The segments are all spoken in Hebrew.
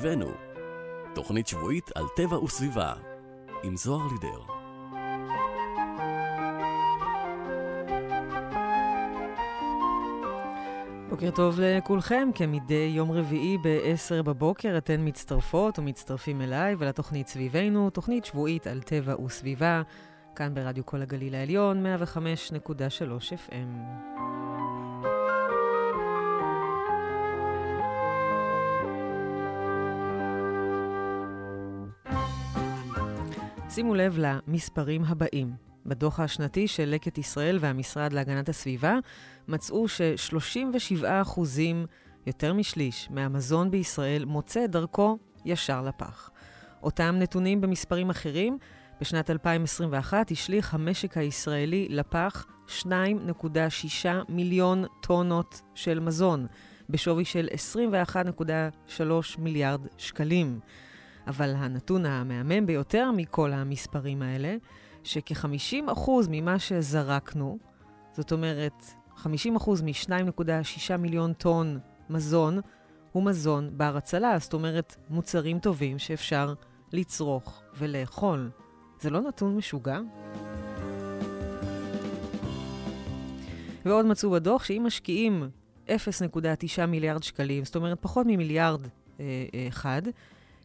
סביבנו. תוכנית שבועית על טבע וסביבה, עם זוהר לידר. בוקר טוב לכולכם, כמדי יום רביעי ב-10 בבוקר אתן מצטרפות ומצטרפים אליי ולתוכנית סביבנו, תוכנית שבועית על טבע וסביבה, כאן ברדיו כל הגליל העליון, 105.3 FM. שימו לב למספרים הבאים. בדוח השנתי של לקט ישראל והמשרד להגנת הסביבה מצאו ש-37 יותר משליש, מהמזון בישראל מוצא דרכו ישר לפח. אותם נתונים במספרים אחרים, בשנת 2021 השליך המשק הישראלי לפח 2.6 מיליון טונות של מזון, בשווי של 21.3 מיליארד שקלים. אבל הנתון המהמם ביותר מכל המספרים האלה, שכ-50% ממה שזרקנו, זאת אומרת, 50% מ-2.6 מיליון טון מזון, הוא מזון בר הצלה, זאת אומרת, מוצרים טובים שאפשר לצרוך ולאכול. זה לא נתון משוגע? ועוד מצאו בדוח שאם משקיעים 0.9 מיליארד שקלים, זאת אומרת פחות ממיליארד אה, אה, אחד,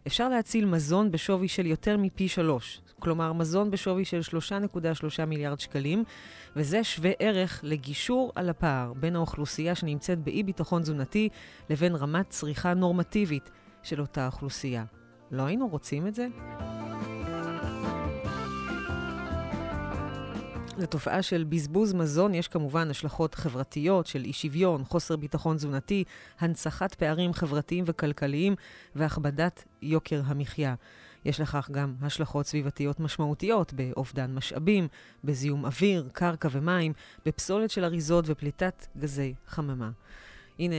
אפשר להציל מזון בשווי של יותר מפי שלוש. כלומר, מזון בשווי של 3.3 מיליארד שקלים, וזה שווה ערך לגישור על הפער בין האוכלוסייה שנמצאת באי-ביטחון תזונתי לבין רמת צריכה נורמטיבית של אותה אוכלוסייה. לא היינו רוצים את זה? לתופעה של בזבוז מזון יש כמובן השלכות חברתיות של אי שוויון, חוסר ביטחון תזונתי, הנצחת פערים חברתיים וכלכליים והכבדת יוקר המחיה. יש לכך גם השלכות סביבתיות משמעותיות באובדן משאבים, בזיהום אוויר, קרקע ומים, בפסולת של אריזות ופליטת גזי חממה. הנה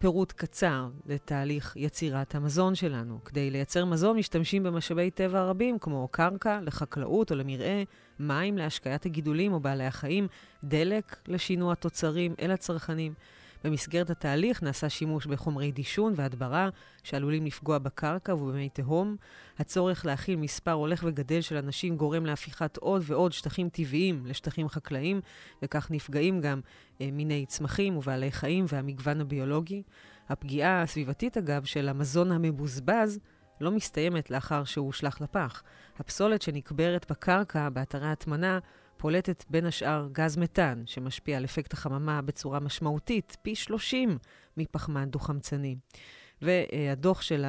פירוט קצר לתהליך יצירת המזון שלנו. כדי לייצר מזון משתמשים במשאבי טבע רבים, כמו קרקע לחקלאות או למרעה, מים להשקיית הגידולים או בעלי החיים, דלק לשינוע תוצרים אל הצרכנים. במסגרת התהליך נעשה שימוש בחומרי דישון והדברה שעלולים לפגוע בקרקע ובמי תהום. הצורך להכיל מספר הולך וגדל של אנשים גורם להפיכת עוד ועוד שטחים טבעיים לשטחים חקלאיים, וכך נפגעים גם מיני צמחים ובעלי חיים והמגוון הביולוגי. הפגיעה הסביבתית, אגב, של המזון המבוזבז לא מסתיימת לאחר שהוא הושלך לפח. הפסולת שנקברת בקרקע, באתרי הטמנה, פולטת בין השאר גז מתאן, שמשפיע על אפקט החממה בצורה משמעותית, פי 30 מפחמן דו-חמצני. והדוח של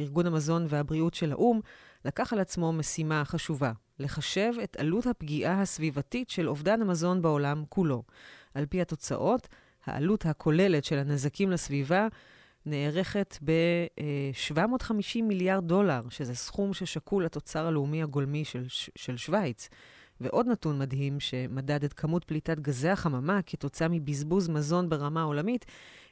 ארגון המזון והבריאות של האו"ם לקח על עצמו משימה חשובה, לחשב את עלות הפגיעה הסביבתית של אובדן המזון בעולם כולו. על פי התוצאות, העלות הכוללת של הנזקים לסביבה נערכת ב-750 מיליארד דולר, שזה סכום ששקול לתוצר הלאומי הגולמי של, של שווייץ. ועוד נתון מדהים שמדד את כמות פליטת גזי החממה כתוצאה מבזבוז מזון ברמה עולמית,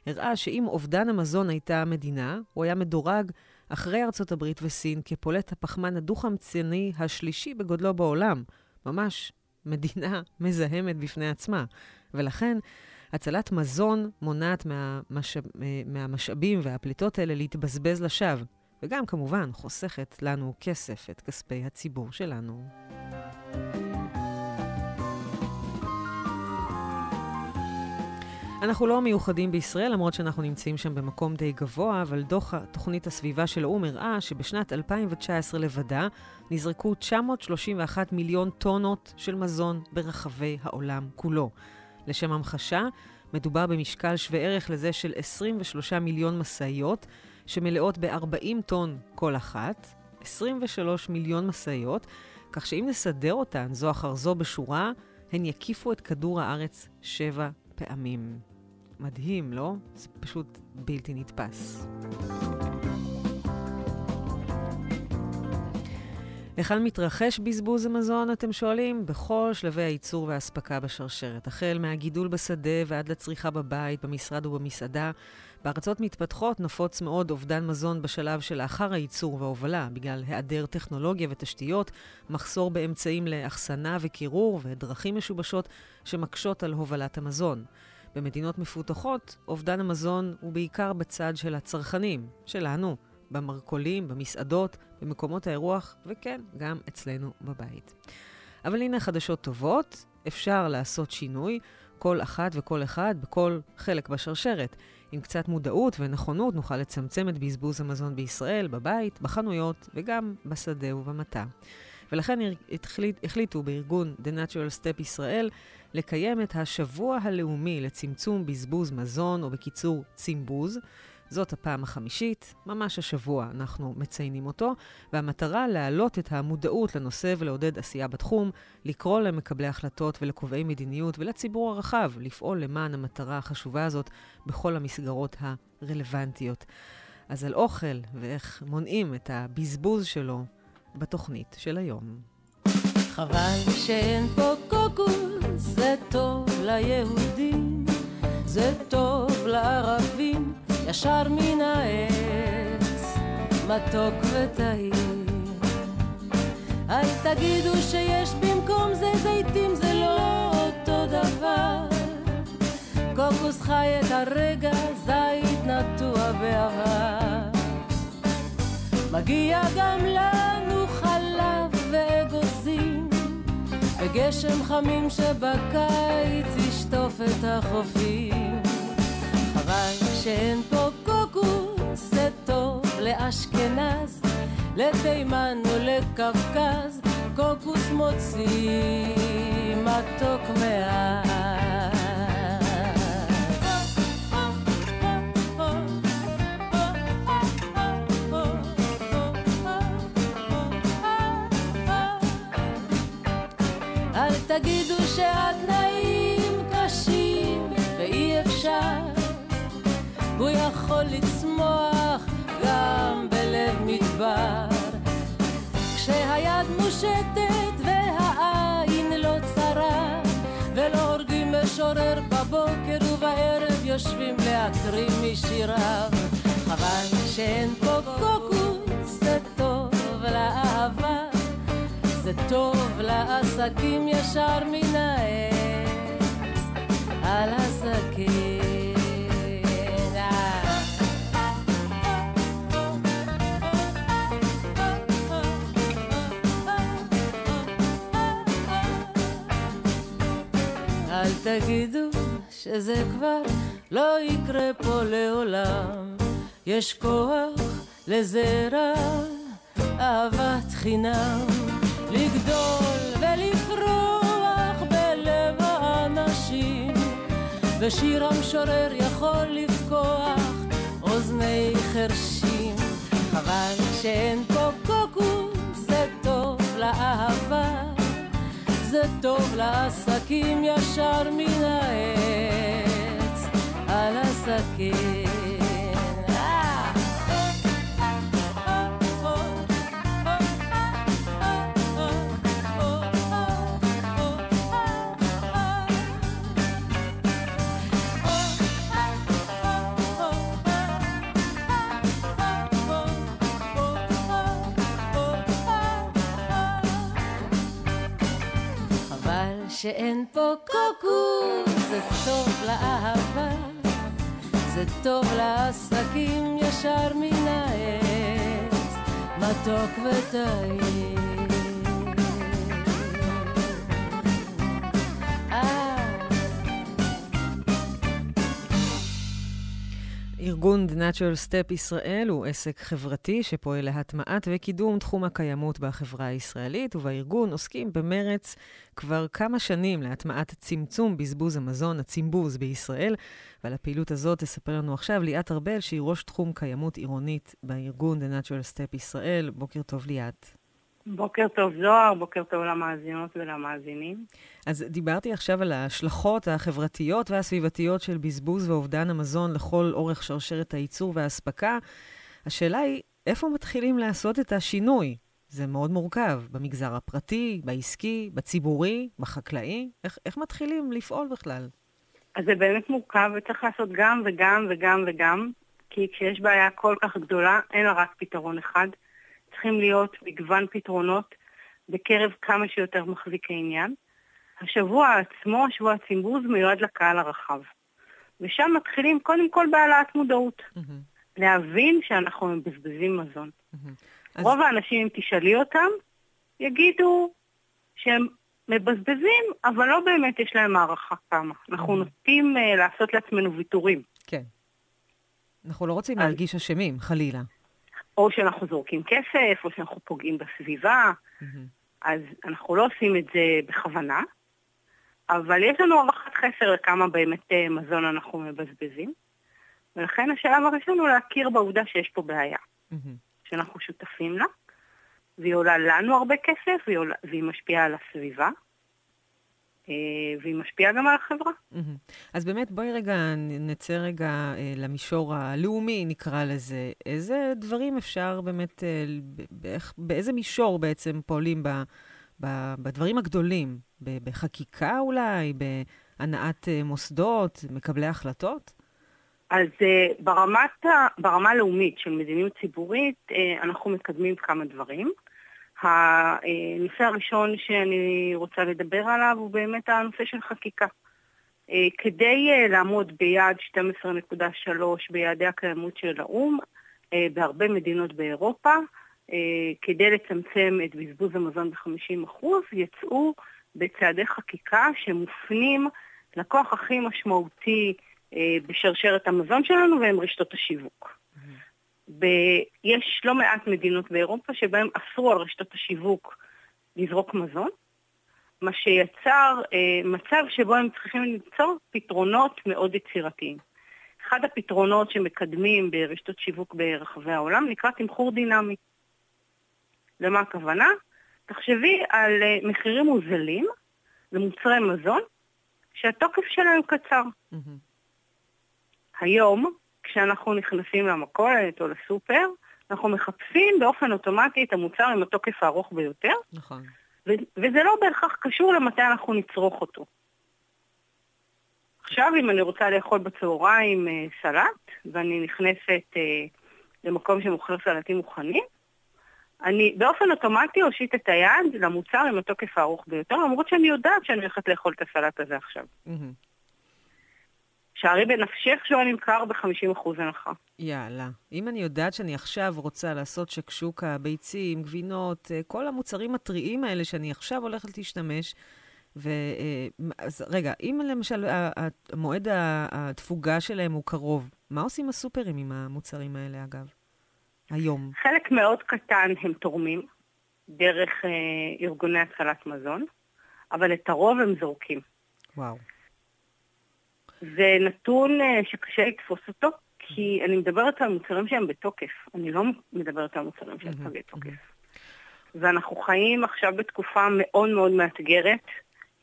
הראה שאם אובדן המזון הייתה המדינה, הוא היה מדורג אחרי ארצות הברית וסין כפולט הפחמן הדו-חמצני השלישי בגודלו בעולם. ממש מדינה מזהמת בפני עצמה. ולכן, הצלת מזון מונעת מהמשאב, מהמשאבים והפליטות האלה להתבזבז לשווא, וגם כמובן חוסכת לנו כסף, את כספי הציבור שלנו. אנחנו לא מיוחדים בישראל, למרות שאנחנו נמצאים שם במקום די גבוה, אבל דוח תוכנית הסביבה של האו"ם הראה שבשנת 2019 לבדה נזרקו 931 מיליון טונות של מזון ברחבי העולם כולו. לשם המחשה, מדובר במשקל שווה ערך לזה של 23 מיליון משאיות, שמלאות ב-40 טון כל אחת, 23 מיליון משאיות, כך שאם נסדר אותן זו אחר זו בשורה, הן יקיפו את כדור הארץ שבע פעמים. מדהים, לא? זה פשוט בלתי נתפס. היכן מתרחש בזבוז המזון, אתם שואלים? בכל שלבי הייצור והאספקה בשרשרת, החל מהגידול בשדה ועד לצריכה בבית, במשרד ובמסעדה. בארצות מתפתחות נפוץ מאוד אובדן מזון בשלב שלאחר הייצור וההובלה, בגלל היעדר טכנולוגיה ותשתיות, מחסור באמצעים לאחסנה וקירור ודרכים משובשות שמקשות על הובלת המזון. במדינות מפותחות, אובדן המזון הוא בעיקר בצד של הצרכנים, שלנו. במרכולים, במסעדות, במקומות האירוח, וכן, גם אצלנו בבית. אבל הנה חדשות טובות, אפשר לעשות שינוי, כל אחת וכל אחד בכל חלק בשרשרת. עם קצת מודעות ונכונות נוכל לצמצם את בזבוז המזון בישראל, בבית, בחנויות וגם בשדה ובמטע. ולכן החליט, החליטו בארגון The Natural Step ישראל לקיים את השבוע הלאומי לצמצום בזבוז מזון, או בקיצור, צימבוז. זאת הפעם החמישית, ממש השבוע אנחנו מציינים אותו, והמטרה להעלות את המודעות לנושא ולעודד עשייה בתחום, לקרוא למקבלי החלטות ולקובעי מדיניות ולציבור הרחב לפעול למען המטרה החשובה הזאת בכל המסגרות הרלוונטיות. אז על אוכל ואיך מונעים את הבזבוז שלו בתוכנית של היום. חבל שאין פה קוקוס, זה טוב ליהודים, זה טוב לערבים. ישר מן העץ, מתוק וטעים. אל תגידו שיש במקום זה זיתים, זה לא אותו דבר. קוקוס חי את הרגע, זית נטוע בעבר. מגיע גם לנו וגשם חמים שבקיץ ישטוף את החופים. חבל שאין פה קוקוס, זה טוב לאשכנז, לתימן ולקווקז, קוקוס מוציא מתוק מעט. תגידו שהתנאים קשים ואי אפשר הוא יכול לצמוח גם בלב מדבר. כשהיד מושטת והעין לא צרה, ולא הורגים משורר בבוקר ובערב יושבים להקריא משיריו. חבל שאין פה קוקוס, זה טוב לאהבה, זה טוב לעסקים ישר העץ, על עסקים. אל תגידו שזה כבר לא יקרה פה לעולם. יש כוח לזרע אהבת חינם, לגדול ולפרוח בלב האנשים, ושיר המשורר יכול לפקוח אוזני חרשים. חבל שאין פה קוקוס, זה טוב לאהבה. זה טוב לעסקים ישר מן העץ על הסכין. שאין פה קוקוס, זה טוב לאהבה, זה טוב לעסקים ישר מן העץ, מתוק וטעים. ארגון The Natural Step ישראל הוא עסק חברתי שפועל להטמעת וקידום תחום הקיימות בחברה הישראלית, ובארגון עוסקים במרץ כבר כמה שנים להטמעת צמצום בזבוז המזון, הצימבוז בישראל. ועל הפעילות הזאת תספר לנו עכשיו ליאת ארבל, שהיא ראש תחום קיימות עירונית בארגון The Natural Step ישראל. בוקר טוב ליאת. בוקר טוב זוהר, בוקר טוב למאזינות ולמאזינים. אז דיברתי עכשיו על ההשלכות החברתיות והסביבתיות של בזבוז ואובדן המזון לכל אורך שרשרת הייצור והאספקה. השאלה היא, איפה מתחילים לעשות את השינוי? זה מאוד מורכב, במגזר הפרטי, בעסקי, בציבורי, בחקלאי. איך, איך מתחילים לפעול בכלל? אז זה באמת מורכב, וצריך לעשות גם וגם וגם וגם, כי כשיש בעיה כל כך גדולה, אין לה רק פתרון אחד. צריכים להיות מגוון פתרונות בקרב כמה שיותר מחזיקי עניין. השבוע עצמו, שבוע הצימבוז, מיועד לקהל הרחב. ושם מתחילים קודם כל בהעלאת מודעות. Mm-hmm. להבין שאנחנו מבזבזים מזון. אז- רוב האנשים, אם תשאלי אותם, יגידו שהם מבזבזים, אבל לא באמת יש להם הערכה כמה. אנחנו Mhm. נוטים אה, לעשות לעצמנו ויתורים. כן. אנחנו לא רוצים אז- להרגיש אשמים, חלילה. או שאנחנו זורקים כסף, או שאנחנו פוגעים בסביבה, אז אנחנו לא עושים את זה בכוונה, אבל יש לנו הערכת חסר לכמה באמת אה, מזון אנחנו מבזבזים, ולכן השלב הראשון הוא להכיר בעובדה שיש פה בעיה, שאנחנו שותפים לה, והיא עולה לנו הרבה כסף, והיא, עולה, והיא משפיעה על הסביבה, והיא משפיעה גם על החברה. אז באמת, בואי רגע נצא רגע אה, למישור הלאומי, נקרא לזה. איזה דברים אפשר באמת, אה, באיך- באיזה מישור בעצם פועלים ב, ב, בדברים הגדולים? ב, בחקיקה אולי? בהנעת אה, מוסדות? מקבלי החלטות? אז אה, ברמת ברמה הלאומית של מדיניות ציבורית, אה, אנחנו מקדמים כמה דברים. הנושא הראשון שאני רוצה לדבר עליו הוא באמת הנושא של חקיקה. אה, כדי אה, לעמוד ביעד 12.3 ביעדי הקיימות של האו"ם, אה, בהרבה מדינות באירופה, כדי לצמצם את בזבוז המזון ב-50%, יצאו בצעדי חקיקה שמופנים לכוח הכי משמעותי בשרשרת המזון שלנו, והם רשתות השיווק. ב- יש לא מעט מדינות באירופה שבהן אסרו על רשתות השיווק לזרוק מזון, מה שיצר אה, מצב שבו הם צריכים למצוא פתרונות מאוד יצירתיים. אחד הפתרונות שמקדמים ברשתות שיווק ברחבי העולם נקרא תמחור דינמי. למה הכוונה? תחשבי על אה, מחירים מוזלים למוצרי מזון שהתוקף שלהם קצר. מהמם. היום, כשאנחנו נכנסים למכולת או לסופר, אנחנו מחפשים באופן אוטומטי את המוצר עם התוקף הארוך ביותר, נכון. ו- וזה לא בהכרח קשור למתי אנחנו נצרוך אותו. עכשיו, אם אני רוצה לאכול בצהריים אה, סלט, ואני נכנסת אה, למקום שמוכר סלטים מוכנים, אני באופן אוטומטי אושיט את היד למוצר עם התוקף הארוך ביותר, למרות שאני יודעת שאני הולכת לאכול את הסלט הזה עכשיו. מהמם. שערי בנפשך שהוא נמכר ב-50% הנחה. יאללה. אם אני יודעת שאני עכשיו רוצה לעשות שקשוקה, ביצים, גבינות, אה, כל המוצרים הטריים האלה שאני עכשיו הולכת להשתמש, ו... אה, אז רגע, אם למשל ה- התפוגה שלהם הוא קרוב, מה עושים הסופרים עם המוצרים האלה, אגב? היום. חלק מאוד קטן הם תורמים דרך אה, ארגוני הצלת מזון, אבל את הרוב הם זורקים. וואו. זה נתון אה, שקשה לתפוס אותו, כי אני מדברת על מוצרים שהם בתוקף, אני לא מדברת על מוצרים שהם פגי תוקף. ואנחנו חיים עכשיו בתקופה מאוד מאוד מאתגרת,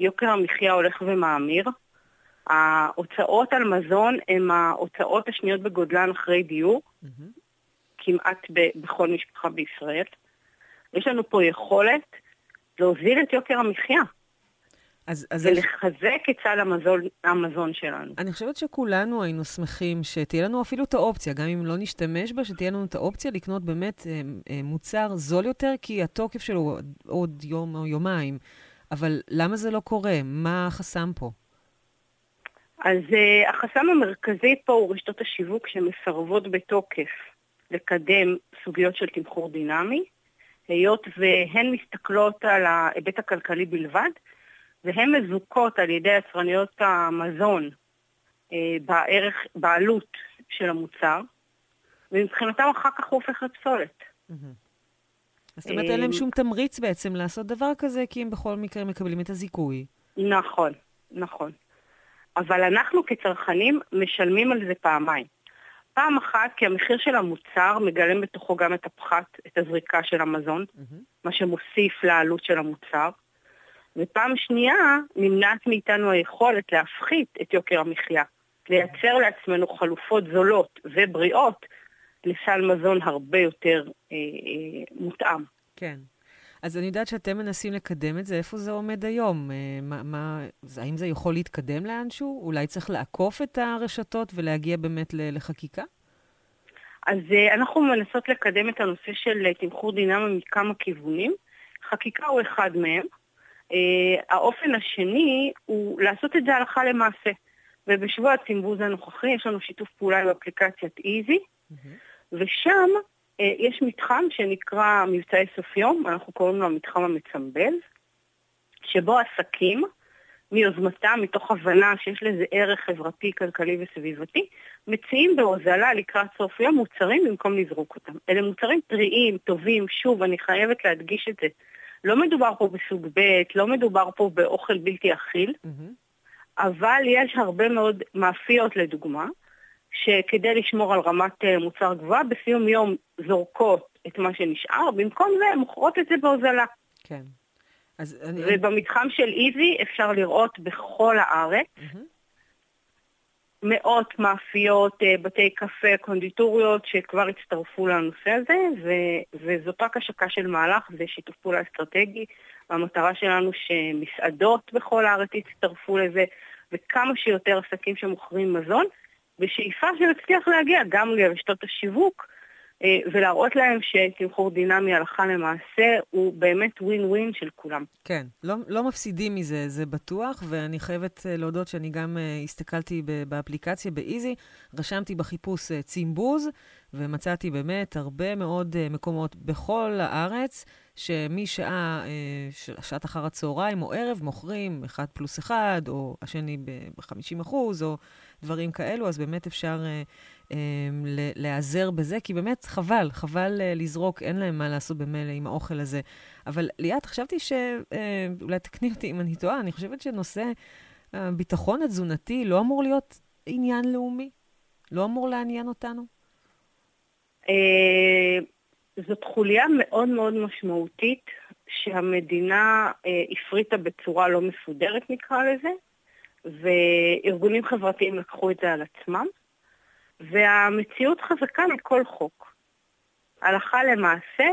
יוקר המחיה הולך ומאמיר. ההוצאות על מזון הן ההוצאות השניות בגודלן אחרי דיור. כמעט ב- בכל משפחה בישראל. יש לנו פה יכולת להוזיל את יוקר המחיה אז, אז ולחזק את סל המזון, המזון שלנו. אני חושבת שכולנו היינו שמחים שתהיה לנו אפילו את האופציה, גם אם לא נשתמש בה, שתהיה לנו את האופציה לקנות באמת אה, אה, מוצר זול יותר, כי התוקף שלו הוא עוד יום או יומיים. אבל למה זה לא קורה? מה החסם פה? אז uh, החסם המרכזי פה הוא רשתות השיווק שמסרבות בתוקף לקדם סוגיות של תמחור דינמי, היות והן מסתכלות על ההיבט הכלכלי בלבד, והן מזוכות על ידי יצרניות המזון uh, בערך, בעלות של המוצר, ומבחינתם אחר כך הוא הופך לפסולת. אז זאת אומרת, אין להם אה, שום תמריץ בעצם לעשות דבר כזה, כי הם בכל מקרה מקבלים את הזיכוי. נכון, נכון. אבל אנחנו כצרכנים משלמים על זה פעמיים. פעם אחת כי המחיר של המוצר מגלם בתוכו גם את הפחת, את הזריקה של המזון, מה שמוסיף לעלות של המוצר. ופעם שנייה, נמנעת מאיתנו היכולת להפחית את יוקר המחיה, לייצר לעצמנו חלופות זולות ובריאות לסל מזון הרבה יותר אה, אה, מותאם. כן. אז אני יודעת שאתם מנסים לקדם את זה, איפה זה עומד היום? אה, מה, מה, האם זה יכול להתקדם לאנשהו? אולי צריך לעקוף את הרשתות ולהגיע באמת לחקיקה? אז uh, אנחנו מנסות לקדם את הנושא של uh, תמחור דינמי מכמה כיוונים. חקיקה הוא אחד מהם. Uh, האופן השני הוא לעשות את זה הלכה למעשה. ובשבוע הצימבוז הנוכחי יש לנו שיתוף פעולה עם אפליקציית איזי, ושם אה, יש מתחם שנקרא מבצעי סוף יום, אנחנו קוראים לו המתחם המצמבל, שבו עסקים, מיוזמתם, מתוך הבנה שיש לזה ערך חברתי, כלכלי וסביבתי, מציעים בהוזלה לקראת סוף יום מוצרים במקום לזרוק אותם. אלה מוצרים טריים, טובים, שוב, אני חייבת להדגיש את זה. לא מדובר פה בסוג ב', לא מדובר פה באוכל בלתי אכיל, mm-hmm. אבל יש הרבה מאוד מאפיות, לדוגמה, שכדי לשמור על רמת אה, מוצר גבוהה, בסיום יום זורקות את מה שנשאר, במקום זה הן מוכרות את זה בהוזלה. כן. אז אני... ובמתחם של איזי אפשר לראות בכל הארץ mm-hmm. מאות מאפיות, אה, בתי קפה, קונדיטוריות שכבר הצטרפו לנושא הזה, ו- וזאת רק השקה של מהלך, זה שיתוף פעולה אסטרטגי. והמטרה שלנו שמסעדות בכל הארץ יצטרפו לזה, וכמה שיותר עסקים שמוכרים מזון, בשאיפה שנצליח להגיע גם לרשתות השיווק ולהראות להם שתמחור דינמי הלכה למעשה הוא באמת ווין ווין של כולם. כן, לא, לא מפסידים מזה, זה בטוח, ואני חייבת אה, להודות שאני גם אה, הסתכלתי באפליקציה, באיזי, רשמתי בחיפוש צימבוז, ומצאתי באמת הרבה מאוד מקומות בכל הארץ, שמשעה, שעת אחר הצהריים או ערב, מוכרים אחד פלוס אחד, או השני ב-50 אחוז, או דברים כאלו, אז באמת אפשר... אמ, להיעזר בזה, כי באמת חבל, חבל אה, לזרוק, אין להם מה לעשות במילא עם האוכל הזה. אבל ליאת, חשבתי ש... אה, אולי תקני אותי אם אני טועה, אני חושבת שנושא הביטחון התזונתי לא אמור להיות עניין לאומי? לא אמור לעניין אותנו? אה, זאת חוליה מאוד מאוד משמעותית שהמדינה הפריטה בצורה לא מסודרת, נקרא לזה, וארגונים חברתיים לקחו את זה על עצמם. והמציאות חזקה מכל חוק. הלכה למעשה,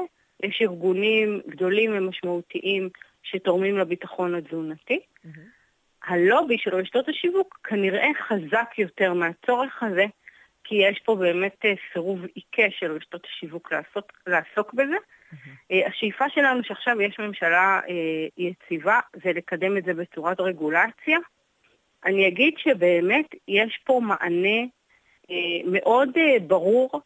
יש ארגונים גדולים ומשמעותיים שתורמים לביטחון התזונתי. Mm-hmm. הלובי של רשתות השיווק כנראה חזק יותר מהצורך הזה, כי יש פה באמת אה, סירוב עיקש של רשתות השיווק לעסוק, לעסוק בזה. Mm-hmm. השאיפה שלנו שעכשיו יש ממשלה אה, יציבה זה לקדם את זה בצורת רגולציה. אני אגיד שבאמת יש פה מענה אה, מאוד אה, ברור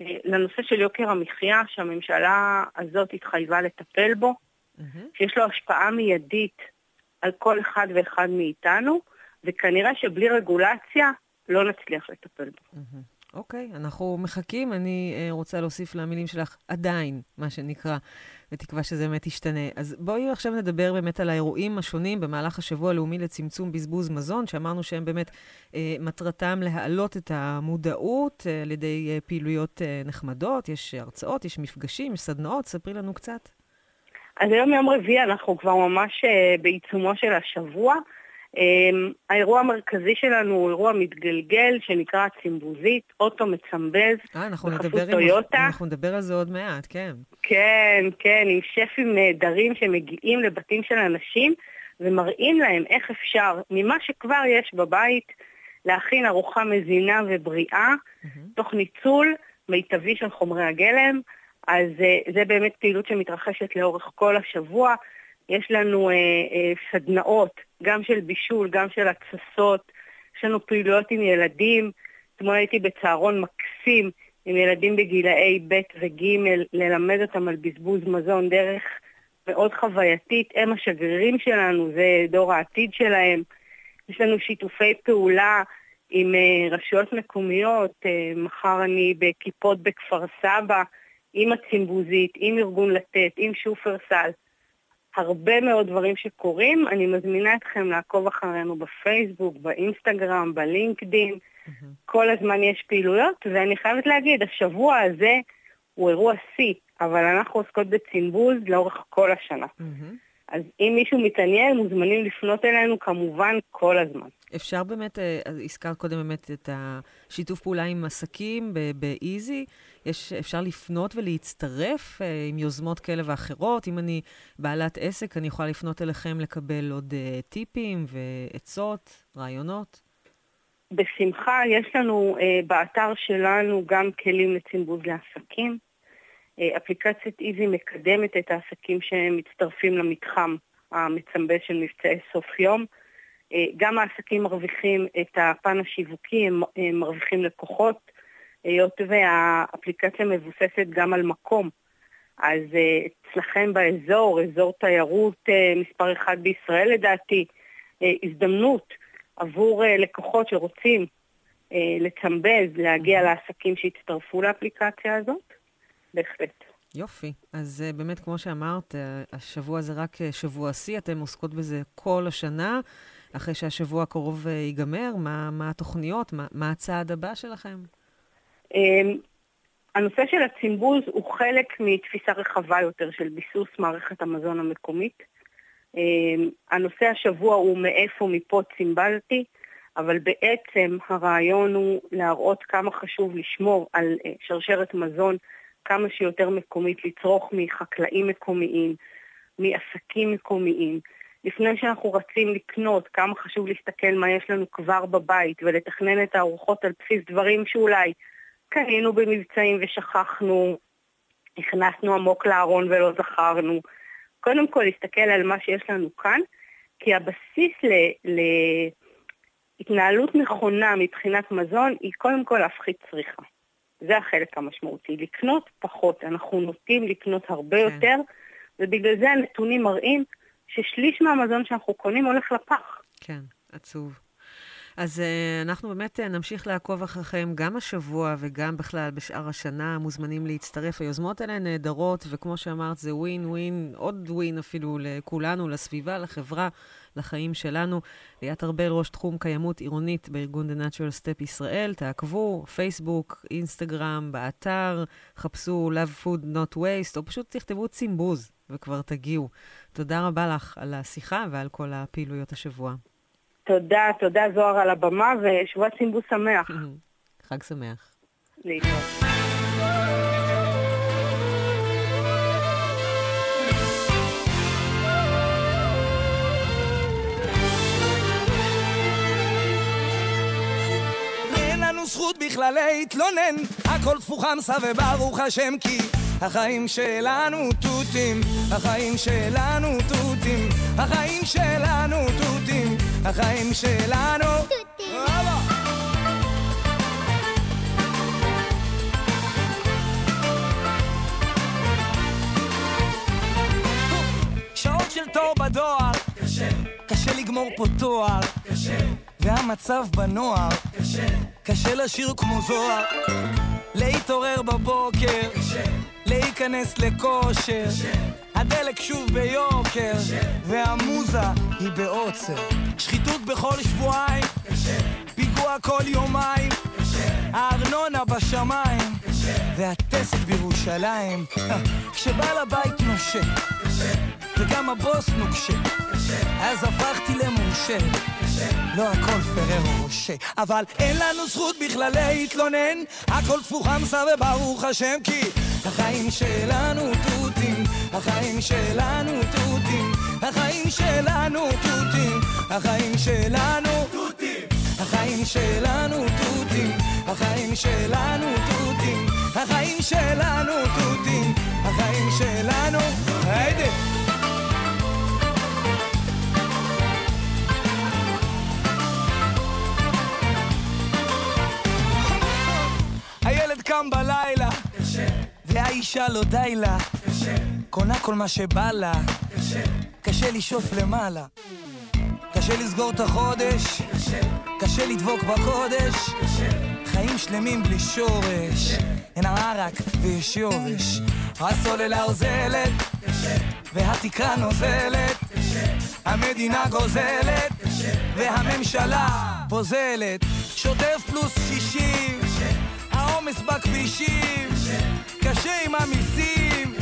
אה, לנושא של יוקר המחיה שהממשלה הזאת התחייבה לטפל בו. שיש לו השפעה מיידית על כל אחד ואחד מאיתנו, וכנראה שבלי רגולציה לא נצליח לטפל בו. אוקיי, okay, אנחנו מחכים. אני uh, רוצה להוסיף למילים שלך עדיין, מה שנקרא, בתקווה שזה באמת ישתנה. אז בואי עכשיו נדבר באמת על האירועים השונים במהלך השבוע הלאומי לצמצום בזבוז מזון, שאמרנו שהם באמת uh, מטרתם להעלות את המודעות uh, על ידי uh, פעילויות uh, נחמדות. יש הרצאות, יש מפגשים, יש סדנאות. ספרי לנו קצת. אז היום יום רביעי אנחנו כבר ממש uh, בעיצומו של השבוע. Um, האירוע המרכזי שלנו הוא אירוע מתגלגל שנקרא צימבוזית, אוטו מצמבז, בחסות טויוטה. אנחנו נדבר על זה עוד מעט, כן. כן, כן, עם שפים נהדרים שמגיעים לבתים של אנשים ומראים להם איך אפשר, ממה שכבר יש בבית, להכין ארוחה מזינה ובריאה, mm-hmm. תוך ניצול מיטבי של חומרי הגלם. אז uh, זה באמת פעילות שמתרחשת לאורך כל השבוע. יש לנו אה, אה, סדנאות, גם של בישול, גם של התססות, יש לנו פעילויות עם ילדים. אתמול הייתי בצהרון מקסים עם ילדים בגילאי ב' וג', ללמד אותם על בזבוז מזון דרך מאוד חווייתית. הם השגרירים שלנו, זה דור העתיד שלהם. יש לנו שיתופי פעולה עם uh, רשויות מקומיות. Uh, מחר אני בכיפות בכפר סבא, עם הצימבוזית, עם ארגון לתת, עם שופרסל. הרבה מאוד דברים שקורים. אני מזמינה אתכם לעקוב אחרינו בפייסבוק, באינסטגרם, בלינקדין. Mm-hmm. כל הזמן יש פעילויות, ואני חייבת להגיד, השבוע הזה הוא אירוע שיא, אבל אנחנו עוסקות בצינבוז לאורך כל השנה. Mm-hmm. אז אם מישהו מתעניין, מוזמנים לפנות אלינו כמובן כל הזמן. אפשר באמת, אה, הזכרת קודם באמת את השיתוף פעולה עם עסקים באיזי. יש, אפשר לפנות ולהצטרף אה, עם יוזמות כאלה ואחרות. אם אני בעלת עסק, אני יכולה לפנות אליכם לקבל עוד אה, טיפים ועצות, רעיונות. בשמחה, יש לנו באתר שלנו גם כלים לצנבוז לעסקים. אה, אפליקציית איזי מקדמת את העסקים שמצטרפים למתחם המצמבז של מבצעי סוף יום. אה, גם העסקים מרוויחים את הפן השיווקי, הם, הם מרוויחים לקוחות, היות והאפליקציה מבוססת גם על מקום. אז אצלכם באזור, אזור תיירות מספר אחד בישראל לדעתי, הזדמנות עבור לקוחות שרוצים לצמבז, להגיע. לעסקים שהצטרפו לאפליקציה הזאת, בהחלט. יופי. אז uh, באמת, כמו שאמרת, uh, השבוע זה רק uh, שבוע שיא, אתן עוסקות בזה כל השנה. אחרי שהשבוע הקרוב ייגמר, מה, מה התוכניות, מה, מה הצעד הבא שלכם? Um, הנושא של הצימבוז הוא חלק מתפיסה רחבה יותר של ביסוס מערכת המזון המקומית. אמ, הנושא השבוע הוא מאיפה מפה צימבלתי, אבל בעצם הרעיון הוא להראות כמה חשוב לשמור על אה, שרשרת מזון כמה שיותר מקומית, לצרוך מחקלאים מקומיים, מעסקים מקומיים. לפני שאנחנו רצים לקנות, כמה חשוב להסתכל מה יש לנו כבר בבית ולתכנן את הארוחות על בסיס דברים שאולי קנינו במבצעים ושכחנו, הכנסנו עמוק לארון ולא זכרנו. קודם כל להסתכל על מה שיש לנו כאן, כי הבסיס להתנהלות נכונה מבחינת מזון היא קודם כל להפחית צריכה. זה החלק המשמעותי. לקנות פחות, אנחנו נוטים לקנות הרבה כן. יותר, ובגלל זה הנתונים מראים ששליש מהמזון שאנחנו קונים הולך לפח. כן, עצוב. אז uh, אנחנו באמת uh, נמשיך לעקוב אחריכם גם השבוע וגם בכלל בשאר השנה. מוזמנים להצטרף. היוזמות האלה נהדרות, וכמו שאמרת, זה ווין ווין, עוד ווין אפילו לכולנו, לסביבה, לחברה, לחיים שלנו. ליאת ארבל, ראש תחום קיימות עירונית בארגון The Natural Step ישראל. תעקבו, פייסבוק, אינסטגרם, באתר, חפשו Love Food Not Waste, או פשוט תכתבו צימבוז וכבר תגיעו. תודה רבה לך על השיחה ועל כל הפעילויות השבוע. תודה, תודה זוהר על הבמה, ושבוע צימבוס שמח. חג שמח. להתראות. זכות בכלל להתלונן, הכל תפוחה מסע וברוך השם כי החיים שלנו תותים, החיים שלנו תותים, החיים שלנו תותים, החיים שלנו. שעות של תור בדואר, קשה, קשה לגמור פה תואר, קשה, והמצב בנוער, קשה, קשה לשיר כמו זוהר, להתעורר בבוקר, קשה. להיכנס לכושר הדלק שוב ביוקר והמוזה היא בעוצר. שחיתות בכל שבועיים פיגוע כל יומיים. הארנונה בשמיים והטסט בירושלים. כשבעל הבית נושה וגם הבוס נוקשה אז הפכתי למורשה לא הכל פררו רושה אבל אין לנו זכות בכלל להתלונן. הכל תפוחה מסע וברוך השם כי החיים שלנו תותים, החיים שלנו תותים, החיים שלנו תותים, החיים שלנו תותים, החיים שלנו תותים, החיים שלנו תותים, החיים שלנו תותים, החיים שלנו היידה קם בלילה והאישה לא די לה. קשה. קונה כל מה שבא לה. קשה. קשה לשאוף למעלה. קשה לסגור את החודש. קשה. קשה לדבוק בקודש. קשה. חיים שלמים בלי שורש. אין ערק ויש יורש. הסוללה אוזלת. קשה. והתקרה נוזלת. קשה. המדינה גוזלת. קשה. והממשלה פוזלת. שוטף פלוס שישים. העומס בכבישים. קשה עם המיסים,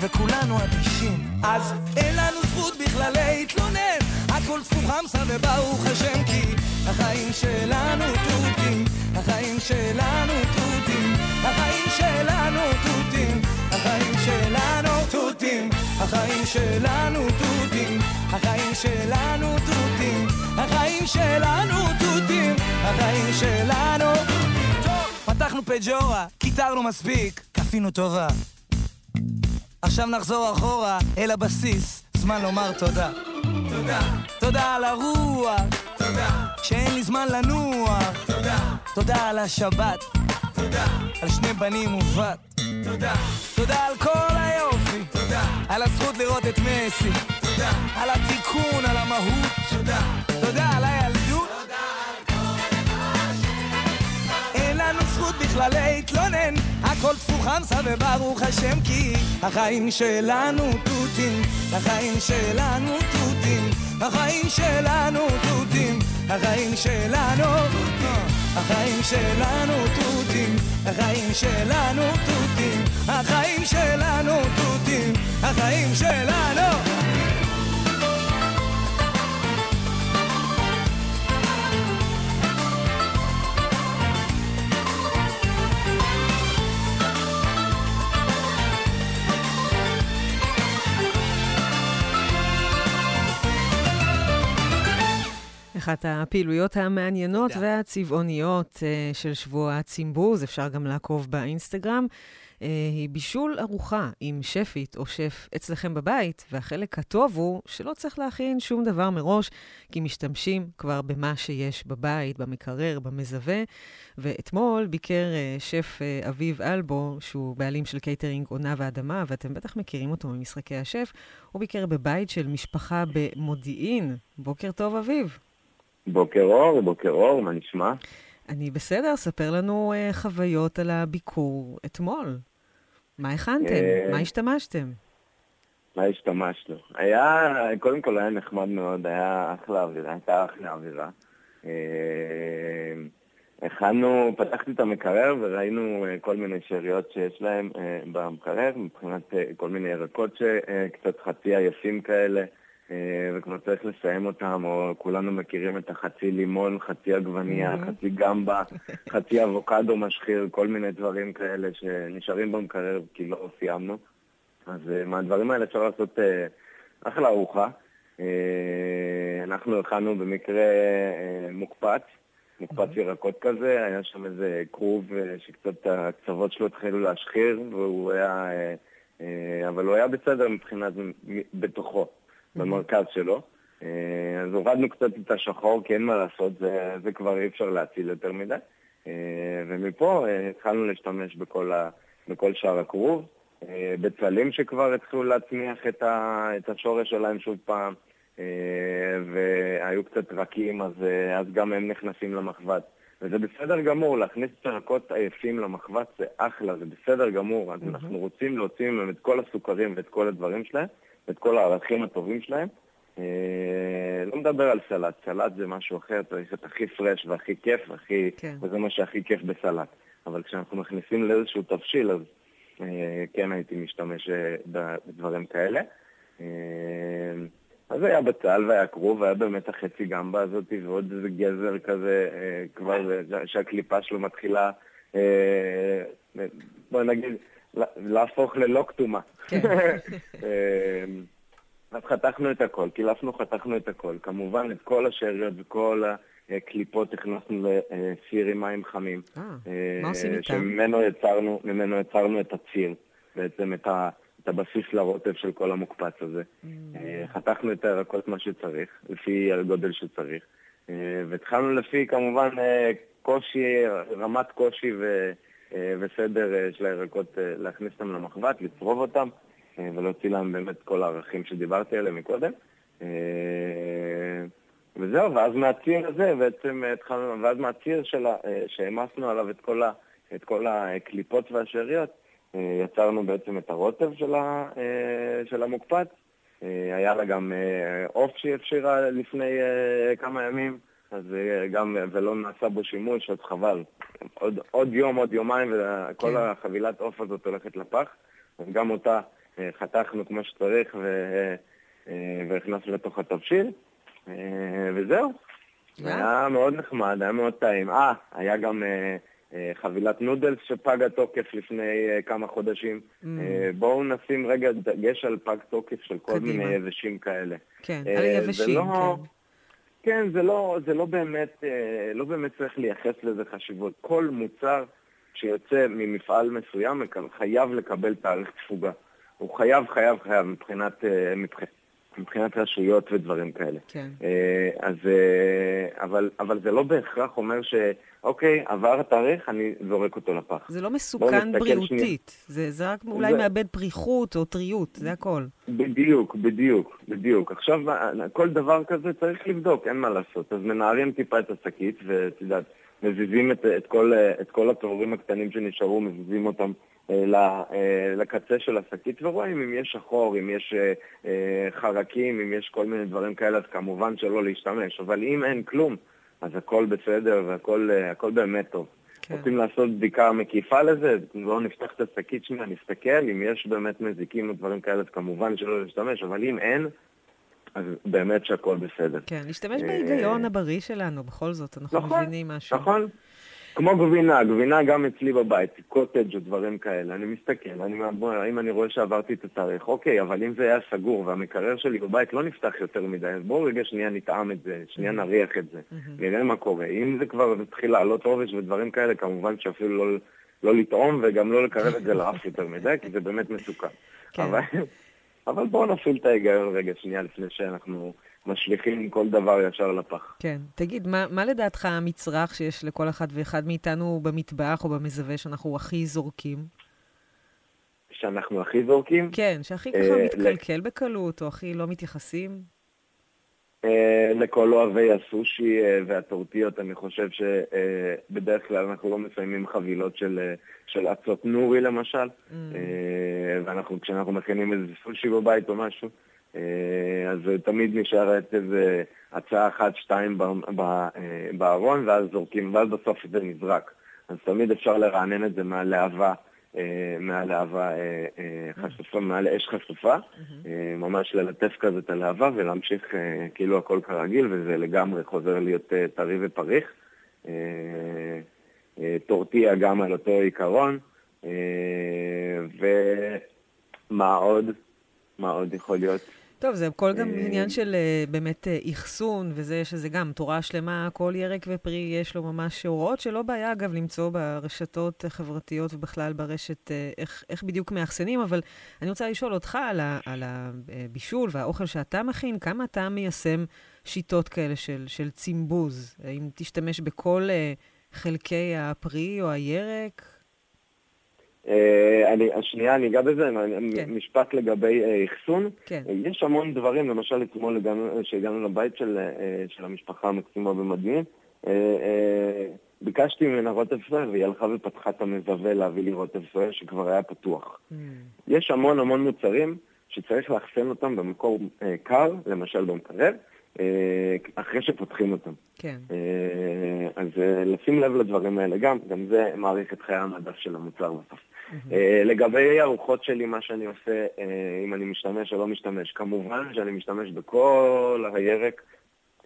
וכולנו אדישים. אז אין לנו זכות בכלל להתלונן, הכל תפוך חמסה וברוך השם כי החיים שלנו תותים, החיים שלנו תותים, החיים שלנו תותים, החיים שלנו תותים, החיים שלנו תותים, החיים שלנו תותים, החיים שלנו תותים, החיים שלנו פתחנו פג'ורה, קיטרנו מספיק, כפינו טובה. עכשיו נחזור אחורה, אל הבסיס, זמן לומר תודה. תודה. תודה על הרוח. תודה. שאין לי זמן לנוח. תודה. תודה על השבת. תודה. על שני בנים ובת. תודה. תודה על כל היופי. תודה. על הזכות לראות את מסי. תודה. על התיקון, על המהות. תודה. תודה על הילדות. בכלל להתלונן, הכל טפו חמסה וברוך השם כי החיים שלנו תותים, החיים שלנו תותים, החיים שלנו תותים, החיים שלנו תותים, החיים שלנו תותים, החיים שלנו תותים, החיים שלנו תותים, החיים שלנו אחת הפעילויות המעניינות yeah. והצבעוניות אה, של שבוע הצימבוז, אפשר גם לעקוב באינסטגרם, אה, היא בישול ארוחה עם שפית או שף אצלכם בבית, והחלק הטוב הוא שלא צריך להכין שום דבר מראש, כי משתמשים כבר במה שיש בבית, במקרר, במזווה. ואתמול ביקר אה, שף אה, אביב אלבו, שהוא בעלים של קייטרינג עונה ואדמה, ואתם בטח מכירים אותו ממשחקי השף. הוא ביקר בבית של משפחה במודיעין. בוקר טוב, אביב. בוקר אור, בוקר אור, מה נשמע? אני בסדר, ספר לנו uh, חוויות על הביקור אתמול. מה הכנתם? Uh, מה השתמשתם? מה השתמשנו? היה, קודם כל היה נחמד מאוד, היה אחלה אווירה, הייתה אחלה אווירה. Uh, הכנו, פתחתי את המקרר וראינו uh, כל מיני שאריות שיש להם uh, במקרר, מבחינת uh, כל מיני ירקות שקצת חצי עייפים כאלה. אה, וכבר צריך לסיים אותם, או כולנו מכירים את החצי לימון, חצי עגבנייה, mm-hmm. חצי גמבה, חצי אבוקדו משחיר, כל מיני דברים כאלה שנשארים במקרר כי לא סיימנו. אז אה, מהדברים האלה אפשר לעשות אה, אחלה ארוחה. אנחנו הכנו במקרה מוקפץ, מוקפץ mm-hmm. ירקות כזה, היה שם איזה כרוב שקצת הקצוות שלו התחילו להשחיר, והוא היה... אבל הוא היה בסדר מבחינת בתוכו. במרכז שלו. אה, אז הורדנו קצת את השחור, כי אין מה לעשות, זה, זה כבר אי אפשר להציל יותר מדי. אה, ומפה אה, התחלנו להשתמש בכל, ה, בכל שאר הכרוב. בצלים שכבר התחילו להצמיח את, ה, את השורש שלהם שוב פעם, והיו קצת רכים, אז, אז גם הם נכנסים למחבת. וזה בסדר גמור, להכניס את הירקות עייפים למחבת זה אחלה, זה בסדר גמור. אז אנחנו רוצים להוציא מהם את כל הסוכרים ואת כל הדברים שלהם. את כל הערכים הטובים שלהם. אה, לא מדבר על סלט, סלט זה משהו אחר, צריך את הכי פרש והכי כיף, והכי, כן. וזה מה שהכי כיף בסלט. אבל כשאנחנו מכניסים לאיזשהו תבשיל, אז אה, כן הייתי משתמש אה, בדברים כאלה. אז היה בצל והיה כרוב, והיה באמת החצי גמבה הזאת, ועוד איזה גזר כזה, כבר שהקליפה שלו מתחילה, בוא נגיד, להפוך ללא כתומה. כן. אמ, אז חתכנו את הכל, קילפנו, חתכנו את הכל. כמובן, את כל השאריות וכל הקליפות הכנסנו לסיר עם מים חמים. אה, מה עושים איתם? שממנו יצרנו, יצרנו את הציר, בעצם את, ה, את הבסיס לרוטב של כל המוקפץ הזה. Mm. אה, חתכנו את הירקות מה שצריך, לפי הגודל שצריך. אה, והתחלנו לפי, כמובן, קושי, רמת קושי ו... אה, וסדר אה, של הירקות, אה, להכניס אותם למחבת, לצרוב אותם ולהוציא להם באמת כל הערכים שדיברתי עליהם מקודם. וזהו, ואז מהציר הזה בעצם התחלנו, ואז מהציר שהעמסנו עליו את כל, ה, את כל הקליפות והשאריות, יצרנו בעצם את הרוטב של, ה, של המוקפץ. היה לה גם עוף שהיא הפשירה לפני כמה ימים, אז גם, ולא נעשה בו שימוש, אז חבל. עוד, עוד יום, עוד יומיים, וכל כן. החבילת עוף הזאת הולכת לפח. גם אותה אה, חתכנו כמו שצריך ו... אה, והכנסנו לתוך התבשיל, אה, וזהו. זה היה מאוד נחמד, היה מאוד טעים. אה, היה גם חבילת נודלס שפג התוקף לפני כמה חודשים. Mm. בואו נשים רגע דגש על פג תוקף של כל קדימה. מיני יבשים כאלה. כן, על יבשים, לא... כן. כן, זה לא, זה לא באמת, אה, לא באמת צריך לייחס לזה חשיבות. כל מוצר שיוצא ממפעל מסוים חייב לקבל תאריך תפוגה. הוא חייב, חייב, חייב מבחינת, אה, מבחינת, מבחינת רשויות ודברים כאלה. כן. אה, אז, אה, אבל, אבל זה לא בהכרח אומר ש... אוקיי, עבר התאריך, אני זורק אותו לפח. זה לא מסוכן בריאותית. זה, זה רק אולי זה- מאבד פריחות או טריות, זה הכל. בדיוק, בדיוק, בדיוק. עכשיו, כל דבר כזה צריך לבדוק, אין מה לעשות. אז מנערים טיפה את השקית, ואת יודעת, מזיזים את, את, כל, את כל התיאורים הקטנים שנשארו, מזיזים אותם אה, אה, לקצה של השקית, ורואים אם יש שחור, אם יש אה, אה, חרקים, אם יש כל מיני דברים כאלה, אז כמובן שלא להשתמש. אבל אם אין כלום, אז הכל בסדר והכל אה, הכל באמת טוב. כן. רוצים לעשות בדיקה מקיפה לזה, בואו נפתח את השקית שנייה, נסתכל, אם יש באמת מזיקים או דברים כאלה, אז כמובן שלא להשתמש, אבל אם אין, אז באמת שהכל בסדר. כן, להשתמש אה, בהיגיון הבריא שלנו, בכל זאת, אנחנו נכון, מבינים משהו. נכון. כמו גבינה, גבינה גם אצלי בבית, קוטג' או דברים כאלה. אני מסתכל, אני, בוא, אם אני רואה שעברתי את התאריך, אוקיי, אבל אם זה היה סגור והמקרר שלי בבית לא נפתח יותר מדי, אז בואו רגע שנייה נטעם את זה, שנייה נריח את זה, נראה מה קורה. אם זה כבר מתחיל לעלות עובש ודברים כאלה, כמובן שאפילו לא, לא לטעום וגם לא לקרב את זה לאף יותר מדי, כי זה באמת מסוכן. כן. אבל, אבל בואו נפעיל את ההיגיון רגע שנייה לפני שאנחנו משליכים כל דבר ישר לפח. כן. תגיד, מה, מה לדעתך המצרך שיש לכל אחד ואחד מאיתנו במטבח או במזווה שאנחנו הכי זורקים? שאנחנו הכי זורקים, כן, שהכי אה, ככה מתקלקל בקלות, או הכי לא מתייחסים? אה, לכל אוהבי הסושי אה, והטורטיות, אני חושב שבדרך כלל אנחנו לא מסיימים חבילות של, אה, של אצות נורי למשל, Mm. אה, ואנחנו, כשאנחנו מכינים איזה סושי בבית או משהו, אה, אז תמיד נשארת איזה הצעה אחת, שתיים אה, בארון, ואז זורקים, ואז בסוף זה נזרק. אז תמיד אפשר לרענן את זה מהלהבה. אה, מהלהבה אה, אה, חשופה, מעל אש חשופה, ממש ללטף כזה את הלהבה ולהמשיך כאילו הכל כרגיל, וזה לגמרי חוזר להיות טרי ופריך. טורטיה גם על אותו עיקרון. ומה עוד? מה עוד יכול להיות? טוב, זה הכל גם אה, עניין של אה, באמת אה, אחסון, וזה שזה גם תורה שלמה, כל ירק ופרי יש לו ממש הוראות שלא בעיה, אגב, למצוא ברשתות החברתיות ובכלל ברשת איך, איך בדיוק מאחסנים, אבל אני רוצה לשאול אותך על, ה, על הבישול והאוכל שאתה מכין, כמה אתה מיישם שיטות כאלה של, של צימבוז? האם תשתמש בכל חלקי הפרי או הירק? אה, אני, השנייה, אני אגע בזה, כן. משפט לגבי אה, אחסון. כן. יש המון דברים, למשל אתמול הגענו- שהגענו לבית של, אה, של המשפחה המקסימה במדהים, אה, ביקשתי ממנה רוטב סויה והיא הלכה ופתחה את המזווה להביא לי רוטב סויה שכבר היה פתוח. Mm, יש המון המון מוצרים שצריך לאחסן אותם במקום קר, למשל במקרר, אה, אחרי שפותחים אותם. כן. אה, אז אה, לשים לב לדברים האלה גם, גם זה מעריך את חיי המדף של המוצר בסוף. אה, לגבי הארוחות שלי, מה שאני עושה, אה, אם אני משתמש או לא משתמש, כמובן שאני משתמש בכל הירק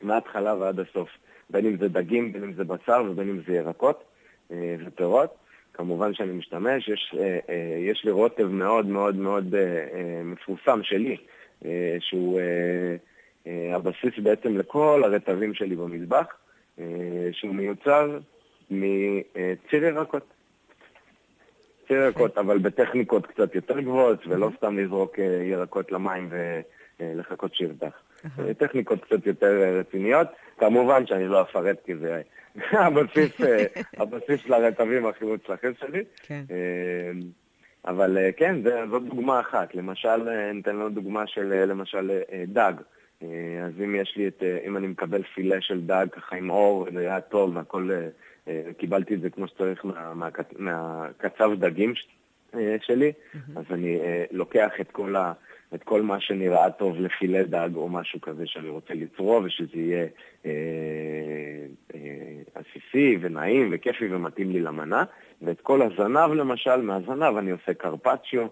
מההתחלה ועד הסוף. בין אם זה דגים, בין אם זה בשר ובין אם זה ירקות אה, ופירות. כמובן שאני משתמש, יש, אה, אה, יש לי רוטב מאוד מאוד מאוד אה, אה, מפורסם שלי, אה, שהוא אה, אה, הבסיס בעצם לכל הרטבים שלי במטבח, אה, שהוא מיוצר מציר ירקות. ציר ירקות, אבל בטכניקות קצת יותר גבוהות, ולא סתם לזרוק אה, ירקות למים ולחכות שירתח. אה, טכניקות קצת יותר אה, רציניות. כמובן שאני לא אפרט כי זה הבסיס, אה, הבסיס לרטבים הכי מוצלחים שלי. כן. אה, אבל אה, כן, זאת דוגמה אחת. למשל, אה, ניתן לנו דוגמה של אה, למשל אה, דג. אה, אז אם יש לי את, אה, אם אני מקבל פילה של דג ככה עם אור, זה היה טוב, והכל, אה, אה, קיבלתי את זה כמו שצריך מה- מהקצ- מהקצב דגים אה, שלי, אז אני אה, לוקח את כל ה... את כל מה שנראה טוב לפילה דג או משהו כזה שאני רוצה לצרוב ושזה יהיה אה, אה, עסיסי ונעים וכיפי ומתאים לי למנה. ואת כל הזנב למשל, מהזנב אני עושה קרפצ'יו, אה,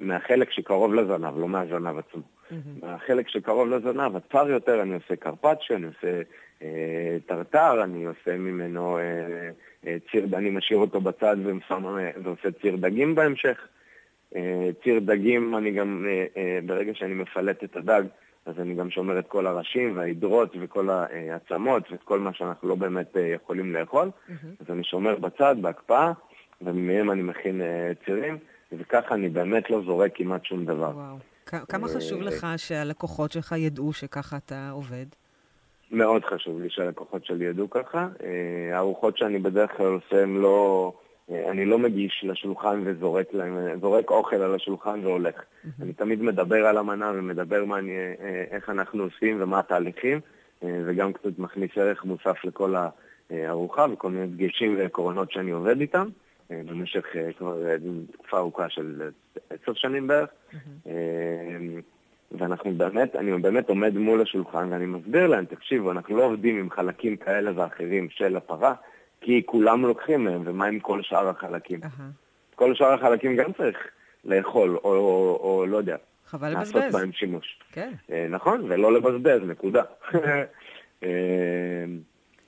מהחלק שקרוב לזנב, לא מהזנב עצמו. מהחלק שקרוב לזנב, הצר יותר, אני עושה קרפצ'יו, אני עושה אה, טרטר, אני עושה ממנו אה, אה, ציר, אני משאיר אותו בצד אה, ועושה ציר דגים בהמשך. אה, ציר דגים, אני גם, אה, אה, ברגע שאני מפלט את הדג, אז אני גם שומר את כל הראשים וההידרות וכל העצמות ואת כל מה שאנחנו לא באמת אה, יכולים לאכול. אז אני שומר בצד, בהקפאה, ומהם אני מכין אה, צירים, וככה אני באמת לא זורק כמעט שום דבר. וואו. כמה חשוב לך שהלקוחות שלך ידעו שככה אתה עובד? מאוד חשוב לי שהלקוחות שלי ידעו ככה. הארוחות שאני בדרך כלל עושה הן לא... אני לא מגיש לשולחן וזורק להם, זורק אוכל על השולחן והולך. Mm-hmm. אני תמיד מדבר על המנה ומדבר מה אני, איך אנחנו עושים ומה התהליכים, וגם קצת מכניס ערך מוסף לכל הארוחה וכל מיני דגשים ועקרונות שאני עובד איתם. במשך כבר תקופה ארוכה של עשר שנים בערך. Mm-hmm. ואנחנו באמת, אני באמת עומד מול השולחן ואני מסביר להם, תקשיבו, אנחנו לא עובדים עם חלקים כאלה ואחרים של הפרה, כי כולם לוקחים מהם, ומה עם כל שאר החלקים? Uh-huh. כל שאר החלקים גם צריך לאכול, או, או, או לא יודע. חבל לבזבז. לעשות בהם שימוש. כן. אה, נכון, ולא לבזבז, נקודה.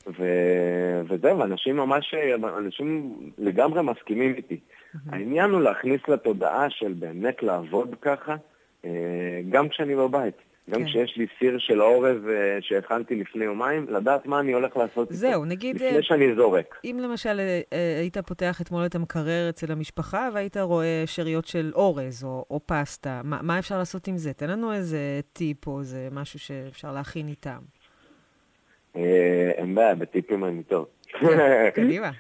אה, ו... וזהו, אנשים ממש, אנשים לגמרי מסכימים איתי. העניין הוא להכניס לתודעה של באמת לעבוד ככה, אה, גם כשאני בבית. גם כן. כשיש לי סיר של אורז אה, שהכנתי לפני יומיים, לדעת מה אני הולך לעשות זהו, איתו. נגיד... לפני שאני זורק. אם למשל אה, היית פותח אתמול את המקרר אצל המשפחה והיית רואה שאריות של אורז או, או פסטה, מה, מה אפשר לעשות עם זה? תן לנו איזה טיפ או איזה משהו שאפשר להכין איתם. אין בעיה, בטיפים אני טוב. קדימה.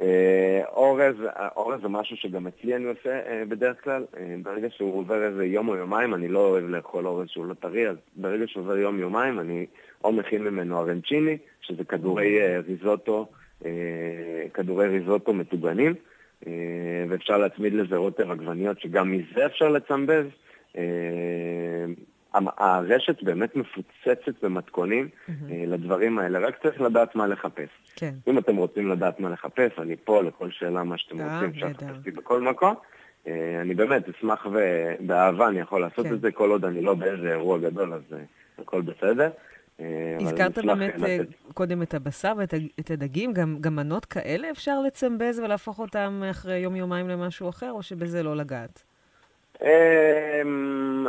אה, אורז, אורז זה משהו שגם אצלי אני עושה אה, בדרך כלל. אה, ברגע שהוא עובר איזה יום או יומיים, אני לא אוהב לאכול אורז שהוא לא טרי, אז ברגע שעובר יום-יומיים אני או מכין ממנו ארנצ'יני, שזה כדורי ריזוטו, כדורי ריזוטו מטוגנים, ואפשר להצמיד לזה רוטר עגבניות, שגם מזה אפשר לצמבז. הרשת באמת מפוצצת במתכונים mm-hmm. לדברים האלה, רק צריך לדעת מה לחפש. כן. אם אתם רוצים לדעת מה לחפש, אני פה לכל שאלה, מה שאתם רוצים, אפשר לחפש אותי בכל מקום. אה, אני באמת אשמח ובאהבה אני יכול לעשות כן. את זה, כל עוד אני לא באיזה אירוע גדול, אז הכל בסדר. הזכרת באמת לתת... קודם את הבשר ואת הדגים, גם, גם מנות כאלה אפשר לצמבז ולהפוך אותם אחרי יום-יומיים למשהו אחר, או שבזה לא לגעת? אמ,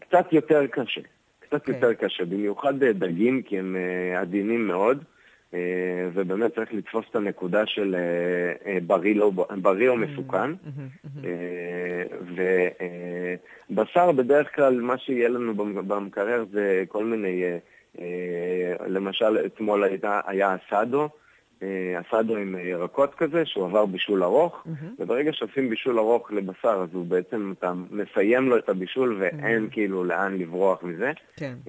קצת יותר קשה. קצת okay. אוקיי. יותר קשה, במיוחד דגים, כי הם אה, עדינים מאוד, אה, ובאמת צריך לתפוס את הנקודה של אה, בריא, לא, בריא או mm-hmm. מסוכן. Mm-hmm. ובשר, בדרך כלל, מה שיהיה לנו במקרר זה כל מיני, למשל, אתמול היה אסדו. אסדו עם ירקות כזה, שהוא עבר בישול ארוך, mm-hmm. וברגע שעושים בישול ארוך לבשר, אז הוא בעצם, אתה מסיים לו את הבישול ואין mm-hmm. כאילו לאן לברוח מזה. כן. Uh,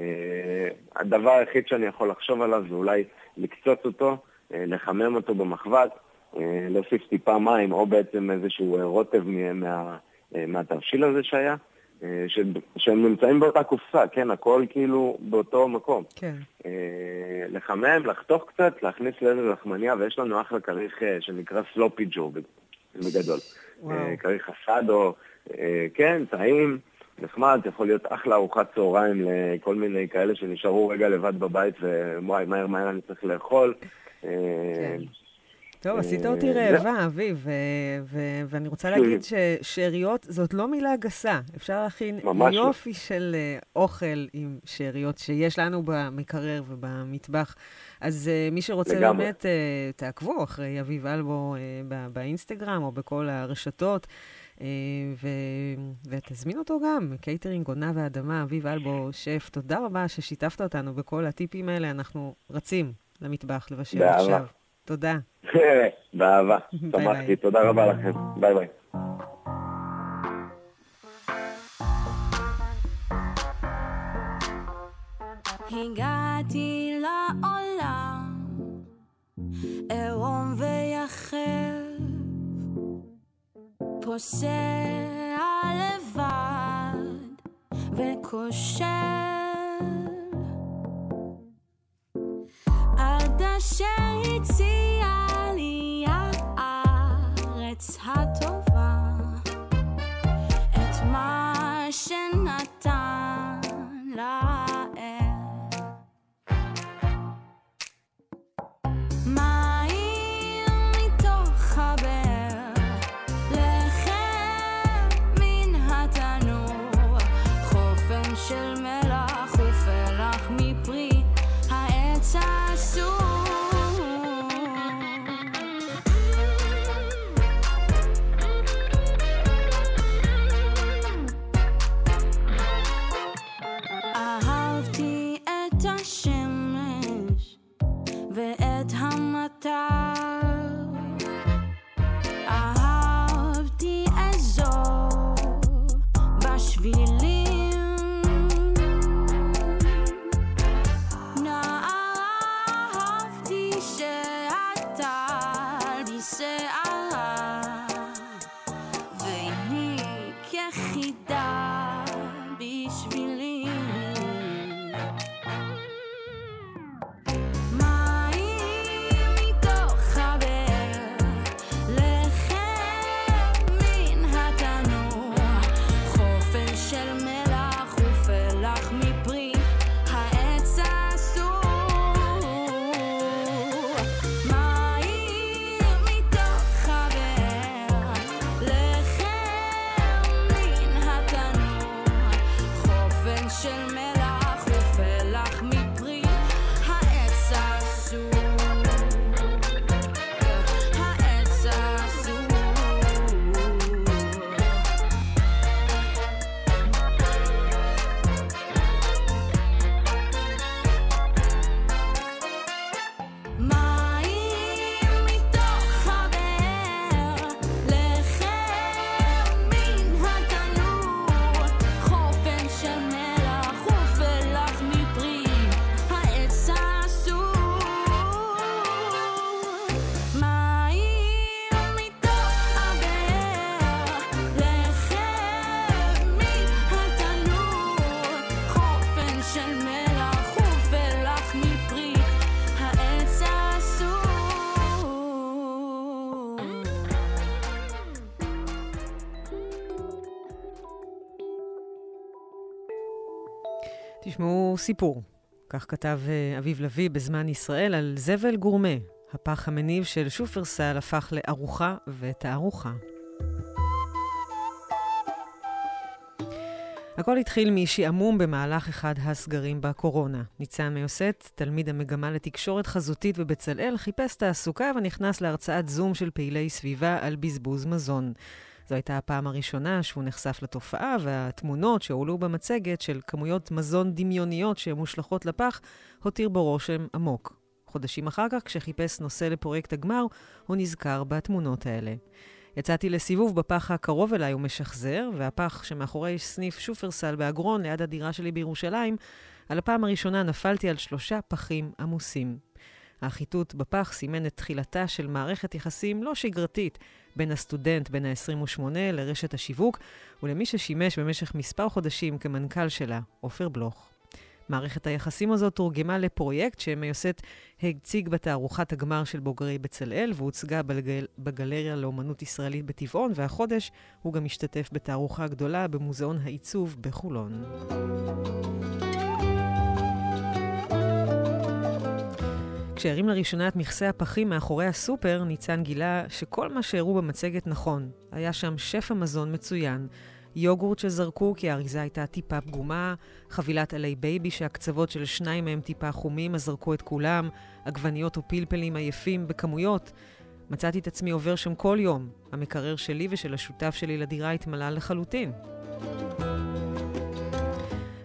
הדבר היחיד שאני יכול לחשוב עליו זה אולי לקצוץ אותו, לחמם אותו במחבת, להוסיף טיפה מים, או בעצם איזשהו רוטב מה, מהתבשיל הזה שהיה. אה, שהם נמצאים באותה קופסה, כן, הכל כאילו באותו מקום. כן. אה, לחמם, לחתוך קצת, להכניס לאיזה לחמניה, ויש לנו אחלה כריך אה, שנקרא סלופי ג'ו בגדול. כריך אסדו, כן, טעים, נחמד, יכול להיות אחלה ארוחת צהריים לכל מיני כאלה שנשארו רגע לבד בבית, ווואי, מהר מהר אני צריך לאכול. כן. טוב, עשית אותי אה, רעבה, אביב, ואני רוצה להגיד ששאריות זאת לא מילה גסה. אפשר להכין לא. יופי של אה, אוכל עם שאריות שיש לנו במקרר ובמטבח. אז אה, מי שרוצה באמת, תעקבו אחרי אביב אלבו באינסטגרם או בכל הרשתות. ו... ותזמין אותו גם, קייטרינג, עונה ואדמה, אביב אלבו, שף, תודה רבה ששיתפת אותנו בכל הטיפים האלה. אנחנו רצים למטבח לבשל עכשיו. תודה. באהבה, שמחתי, תודה רבה לכם. ביי ביי. הגעתי לעולם עירום ויחף, פוסע לבד וכושל 想一起 סיפור. כך כתב אה, אביב לביא בזמן ישראל על זבל גורמה. הפח המניב של שופרסל הפך לארוחה ותערוכה. הכל התחיל משעמום במהלך אחד הסגרים בקורונה. ניצן מיוסט, תלמיד המגמה לתקשורת חזותית בבצלאל, חיפש תעסוקה ונכנס להרצאת זום של פעילי סביבה על בזבוז מזון. זו הייתה הפעם הראשונה שהוא נחשף לתופעה, והתמונות שהועלו במצגת של כמויות מזון דמיוניות שמושלכות לפח, הותיר בו רושם עמוק. חודשים אחר כך, כשחיפש נושא לפרויקט הגמר, הוא נזכר בתמונות האלה. יצאתי לסיבוב בפח הקרוב אליי ומשחזר, והפח שמאחורי סניף שופרסל באגרון ליד הדירה שלי בירושלים, על הפעם הראשונה נפלתי על שלושה פחים עמוסים. החיטוט בפח סימן את תחילתה של מערכת יחסים לא שגרתית בין הסטודנט בן ה-28 לרשת השיווק ולמי ששימש במשך מספר חודשים כמנכ"ל שלה, עופר בלוך. מערכת היחסים הזאת תורגמה לפרויקט שמיוסט הציג בתערוכת הגמר של בוגרי בצלאל והוצגה בגל... בגלריה לאומנות ישראלית בטבעון, והחודש הוא גם השתתף בתערוכה גדולה במוזיאון העיצוב בחולון. כשהרים לראשונה את מכסה הפחים מאחורי הסופר, ניצן גילה שכל מה שהראו במצגת נכון. היה שם שפע מזון מצוין, יוגורט שזרקו כי האריזה הייתה טיפה פגומה, חבילת עלי בייבי שהקצוות של שניים מהם טיפה חומים, אז זרקו את כולם, עגבניות ופלפלים עייפים בכמויות. מצאתי את עצמי עובר שם כל יום. המקרר שלי ושל השותף שלי לדירה התמלא לחלוטין.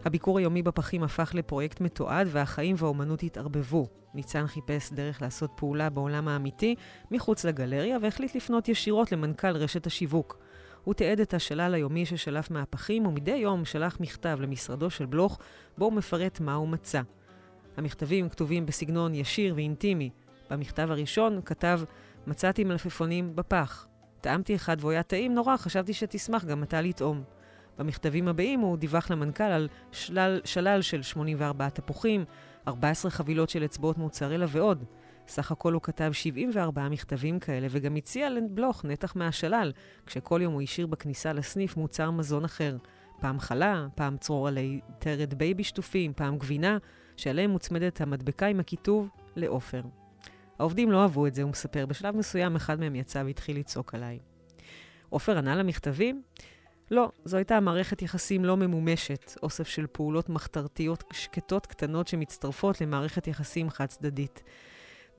הביקור היומי בפחים הפך לפרויקט מתועד והחיים והאומנות התערבבו. ניצן חיפש דרך לעשות פעולה בעולם האמיתי מחוץ לגלריה והחליט לפנות ישירות למנכ"ל רשת השיווק. הוא תיעד את השלל היומי ששלף מהפחים ומדי יום שלח מכתב למשרדו של בלוך בו הוא מפרט מה הוא מצא. המכתבים כתובים בסגנון ישיר ואינטימי. במכתב הראשון כתב מצאתי מלפפונים בפח. טעמתי אחד והוא היה טעים נורא, חשבתי שתשמח גם אתה לטעום. במכתבים הבאים הוא דיווח למנכ"ל על שלל, שלל של 84 תפוחים, 14 חבילות של אצבעות מוצרלה ועוד. סך הכל הוא כתב 74 מכתבים כאלה, וגם הציע לבלוך נתח מהשלל, כשכל יום הוא השאיר בכניסה לסניף מוצר מזון אחר. פעם חלה, פעם צרור עלי תרד בייבי שטופים, פעם גבינה, שעליהם מוצמדת המדבקה עם הכיתוב לעופר. העובדים לא אהבו את זה, הוא מספר. בשלב מסוים אחד מהם יצא והתחיל לצעוק עליי. עופר ענה למכתבים? לא, זו הייתה מערכת יחסים לא ממומשת, אוסף של פעולות מחתרתיות שקטות קטנות שמצטרפות למערכת יחסים חד-צדדית.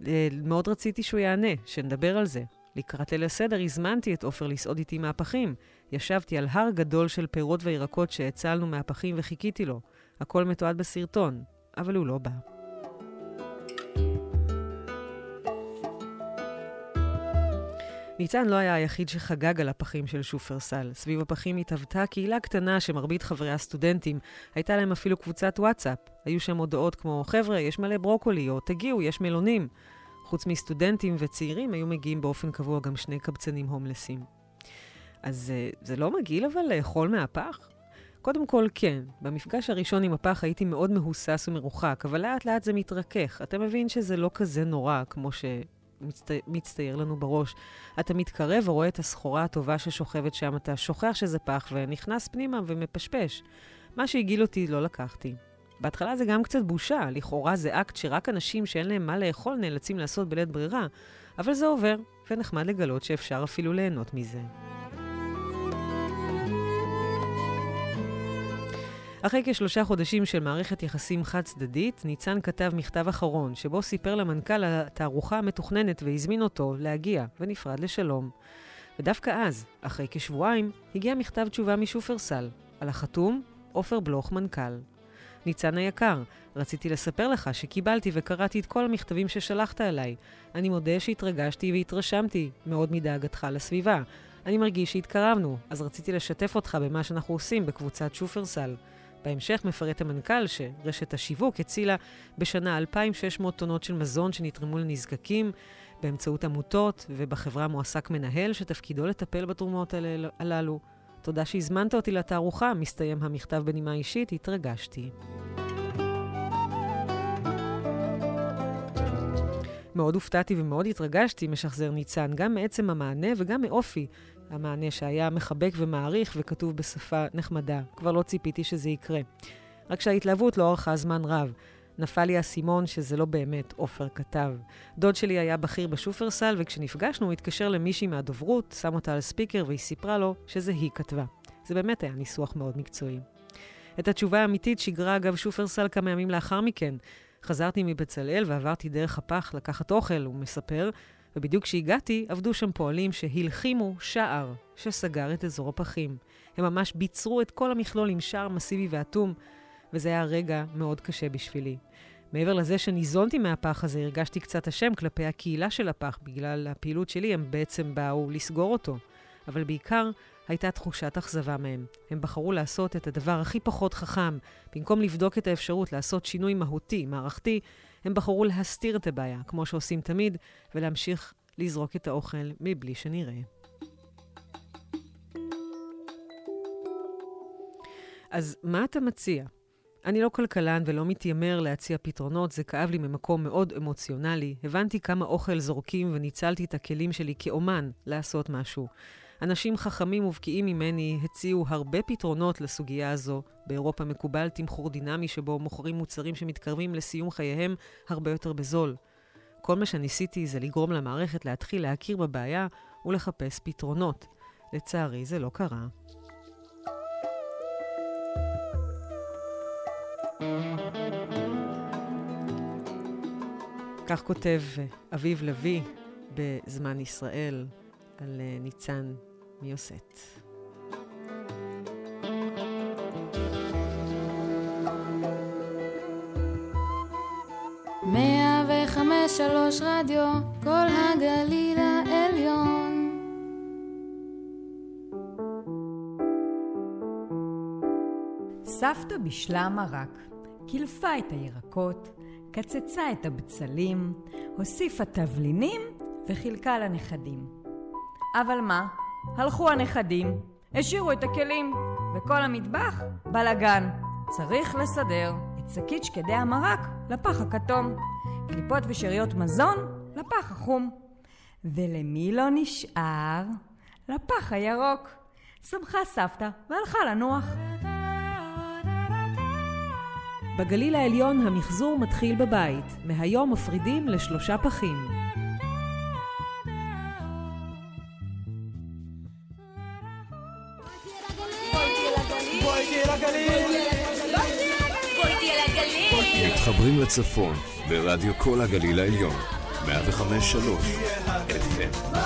אה, מאוד רציתי שהוא יענה, שנדבר על זה. לקראת ליל הסדר הזמנתי את עופר לסעוד איתי מהפכים. ישבתי על הר גדול של פירות וירקות שהצלנו מהפכים וחיכיתי לו. הכל מתועד בסרטון. אבל הוא לא בא. ניצן לא היה היחיד שחגג על הפחים של שופרסל. סביב הפחים התהוותה קהילה קטנה שמרבית חברי הסטודנטים. הייתה להם אפילו קבוצת וואטסאפ. היו שם הודעות כמו, חבר'ה, יש מלא ברוקולי, או תגיעו, יש מלונים. חוץ מסטודנטים וצעירים, היו מגיעים באופן קבוע גם שני קבצנים הומלסים. אז אה, זה לא מגעיל אבל לאכול מהפח? קודם כל, כן. במפגש הראשון עם הפח הייתי מאוד מהוסס ומרוחק, אבל לאט לאט זה מתרכך. אתה מבין שזה לא כזה נורא כמו שמצטייר לנו בראש. אתה מתקרב ורואה את הסחורה הטובה ששוכבת שם, אתה שוכח שזה פח ונכנס פנימה ומפשפש. מה שהגעיל אותי לא לקחתי. בהתחלה זה גם קצת בושה, לכאורה זה אקט שרק אנשים שאין להם מה לאכול נאלצים לעשות בלית ברירה, אבל זה עובר, ונחמד לגלות שאפשר אפילו ליהנות מזה. אחרי כשלושה חודשים של מערכת יחסים חד-צדדית, ניצן כתב מכתב אחרון, שבו סיפר למנכ"ל התערוכה המתוכננת והזמין אותו להגיע, ונפרד לשלום. ודווקא אז, אחרי כשבועיים, הגיע מכתב תשובה משופרסל, על החתום, עופר בלוך מנכ"ל. ניצן היקר, רציתי לספר לך שקיבלתי וקראתי את כל המכתבים ששלחת אליי. אני מודה שהתרגשתי והתרשמתי מאוד מדאגתך לסביבה. אני מרגיש שהתקרבנו, אז רציתי לשתף אותך במה שאנחנו עושים בקבוצת שופרסל. בהמשך מפרט המנכ"ל שרשת השיווק הצילה בשנה 2,600 טונות של מזון שנתרמו לנזקקים באמצעות עמותות, ובחברה מועסק מנהל שתפקידו לטפל בתרומות הללו. תודה שהזמנת אותי לתערוכה, מסתיים המכתב בנימה אישית, התרגשתי. מאוד הופתעתי ומאוד התרגשתי, משחזר ניצן, גם מעצם המענה וגם מאופי המענה שהיה מחבק ומעריך וכתוב בשפה נחמדה. כבר לא ציפיתי שזה יקרה. רק שההתלהבות לא ארכה זמן רב. נפל לי האסימון שזה לא באמת עופר כתב. דוד שלי היה בכיר בשופרסל, וכשנפגשנו הוא התקשר למישהי מהדוברות, שם אותה על ספיקר והיא סיפרה לו שזה היא כתבה. זה באמת היה ניסוח מאוד מקצועי. את התשובה האמיתית שיגרה אגב שופרסל כמה ימים לאחר מכן. חזרתי מבצלאל ועברתי דרך הפח לקחת אוכל, הוא מספר, ובדיוק כשהגעתי, עבדו שם פועלים שהלחימו שער שסגר את אזור הפחים. הם ממש ביצרו את כל המכלול עם שער מסיבי ואטום, וזה היה רגע מאוד קשה בשבילי. מעבר לזה שניזונתי מהפח הזה, הרגשתי קצת אשם כלפי הקהילה של הפח. בגלל הפעילות שלי הם בעצם באו לסגור אותו. אבל בעיקר הייתה תחושת אכזבה מהם. הם בחרו לעשות את הדבר הכי פחות חכם. במקום לבדוק את האפשרות לעשות שינוי מהותי, מערכתי, הם בחרו להסתיר את הבעיה, כמו שעושים תמיד, ולהמשיך לזרוק את האוכל מבלי שנראה. אז מה אתה מציע? אני לא כלכלן ולא מתיימר להציע פתרונות, זה כאב לי ממקום מאוד אמוציונלי. הבנתי כמה אוכל זורקים וניצלתי את הכלים שלי כאומן לעשות משהו. אנשים חכמים ובקיאים ממני הציעו הרבה פתרונות לסוגיה הזו. באירופה מקובל תמחור דינמי שבו מוכרים מוצרים שמתקרבים לסיום חייהם הרבה יותר בזול. כל מה שניסיתי זה לגרום למערכת להתחיל להכיר בבעיה ולחפש פתרונות. לצערי זה לא קרה. כך כותב אביב לביא בזמן ישראל על אה, ניצן מיוסט. מאה וחמש שלוש רדיו, כל הגליל העליון. סבתא בישלה מרק, קילפה את הירקות, קצצה את הבצלים, הוסיפה תבלינים וחילקה לנכדים. אבל מה? הלכו הנכדים, השאירו את הכלים, וכל המטבח בלאגן. צריך לסדר את שקית שקדי המרק לפח הכתום, קליפות ושאריות מזון לפח החום. ולמי לא נשאר? לפח הירוק. שמחה סבתא והלכה לנוח. בגליל העליון המחזור מתחיל בבית. מהיום מפרידים לשלושה פחים. מתחברים לצפון ברדיו כל הגליל העליון, 105.3 FM.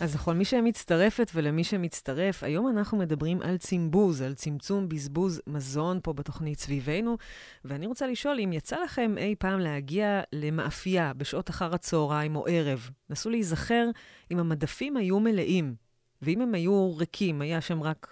אז לכל מי שמצטרפת ולמי שמצטרף, היום אנחנו מדברים על צימבוז, על צמצום בזבוז מזון פה בתוכנית סביבנו, ואני רוצה לשאול אם יצא לכם אי פעם להגיע למאפייה בשעות אחר הצהריים או ערב. נסו להיזכר אם המדפים היו מלאים, ואם הם היו ריקים, היה שם רק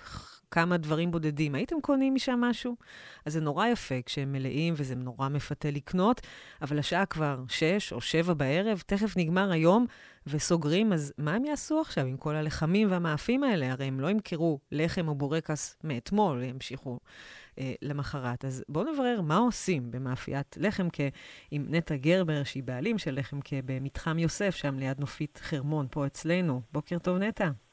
כמה דברים בודדים. הייתם קונים משם משהו? אז זה נורא יפה כשהם מלאים וזה נורא מפתה לקנות, אבל השעה כבר שש או שבע בערב, תכף נגמר היום וסוגרים, אז מה הם יעשו עכשיו עם כל הלחמים והמאפים האלה? הרי הם לא ימכרו לחם או בורקס מאתמול, הם ימשיכו אה, למחרת. אז בואו נברר מה עושים במאפיית לחם כ... עם נטע גרבר, שהיא בעלים של לחם כ... במתחם יוסף, שם ליד נופית חרמון, פה אצלנו. בוקר טוב, נטע.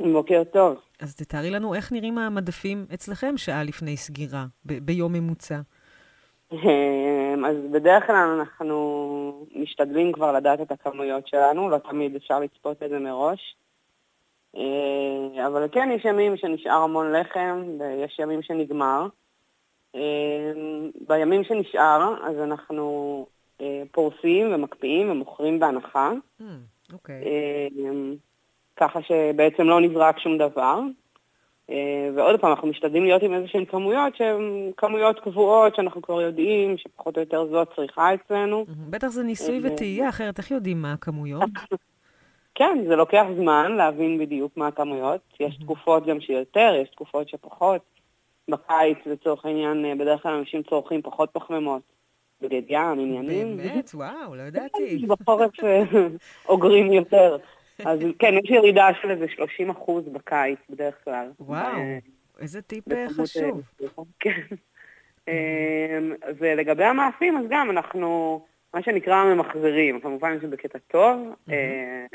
בוקר טוב. אז תתארי לנו איך נראים המדפים אצלכם שעה לפני סגירה, ב- ביום ממוצע. אמ, אז בדרך כלל אנחנו משתדלים כבר לדעת את הכמויות שלנו, לא תמיד אפשר לצפות את זה מראש. אמ, אבל כן, יש ימים שנשאר המון לחם, ויש ימים שנגמר. אמ, בימים שנשאר, אז אנחנו אה, פורסים ומקפיאים ומוכרים בהנחה. Mm, אוקיי. ככה שבעצם לא נזרק שום דבר. אה, ועוד פעם, אנחנו משתדלים להיות עם איזה שהן כמויות שהן כמויות קבועות, שאנחנו כבר יודעים שפחות או יותר זו הצריכה אצלנו. בטח זה ניסוי אה, וטעייה, אחרת איך יודעים מה הכמויות? כן, זה לוקח זמן להבין בדיוק מה הכמויות. יש תקופות גם שיותר, יש תקופות שפחות. בקיץ, לצורך העניין, אה, בדרך כלל אנשים צורכים פחות פחמימות. בגד ים, עניינים. באמת? וואו, לא ידעתי. בחורף אוגרים יותר. אז כן, יש ירידה של איזה 30 אחוז בקיץ בדרך כלל. וואו, איזה טיפ חשוב. כן. אמ, ולגבי המאפים, אז גם אנחנו, מה שנקרא ממחזרים, כמובן שבקטע טוב. אה,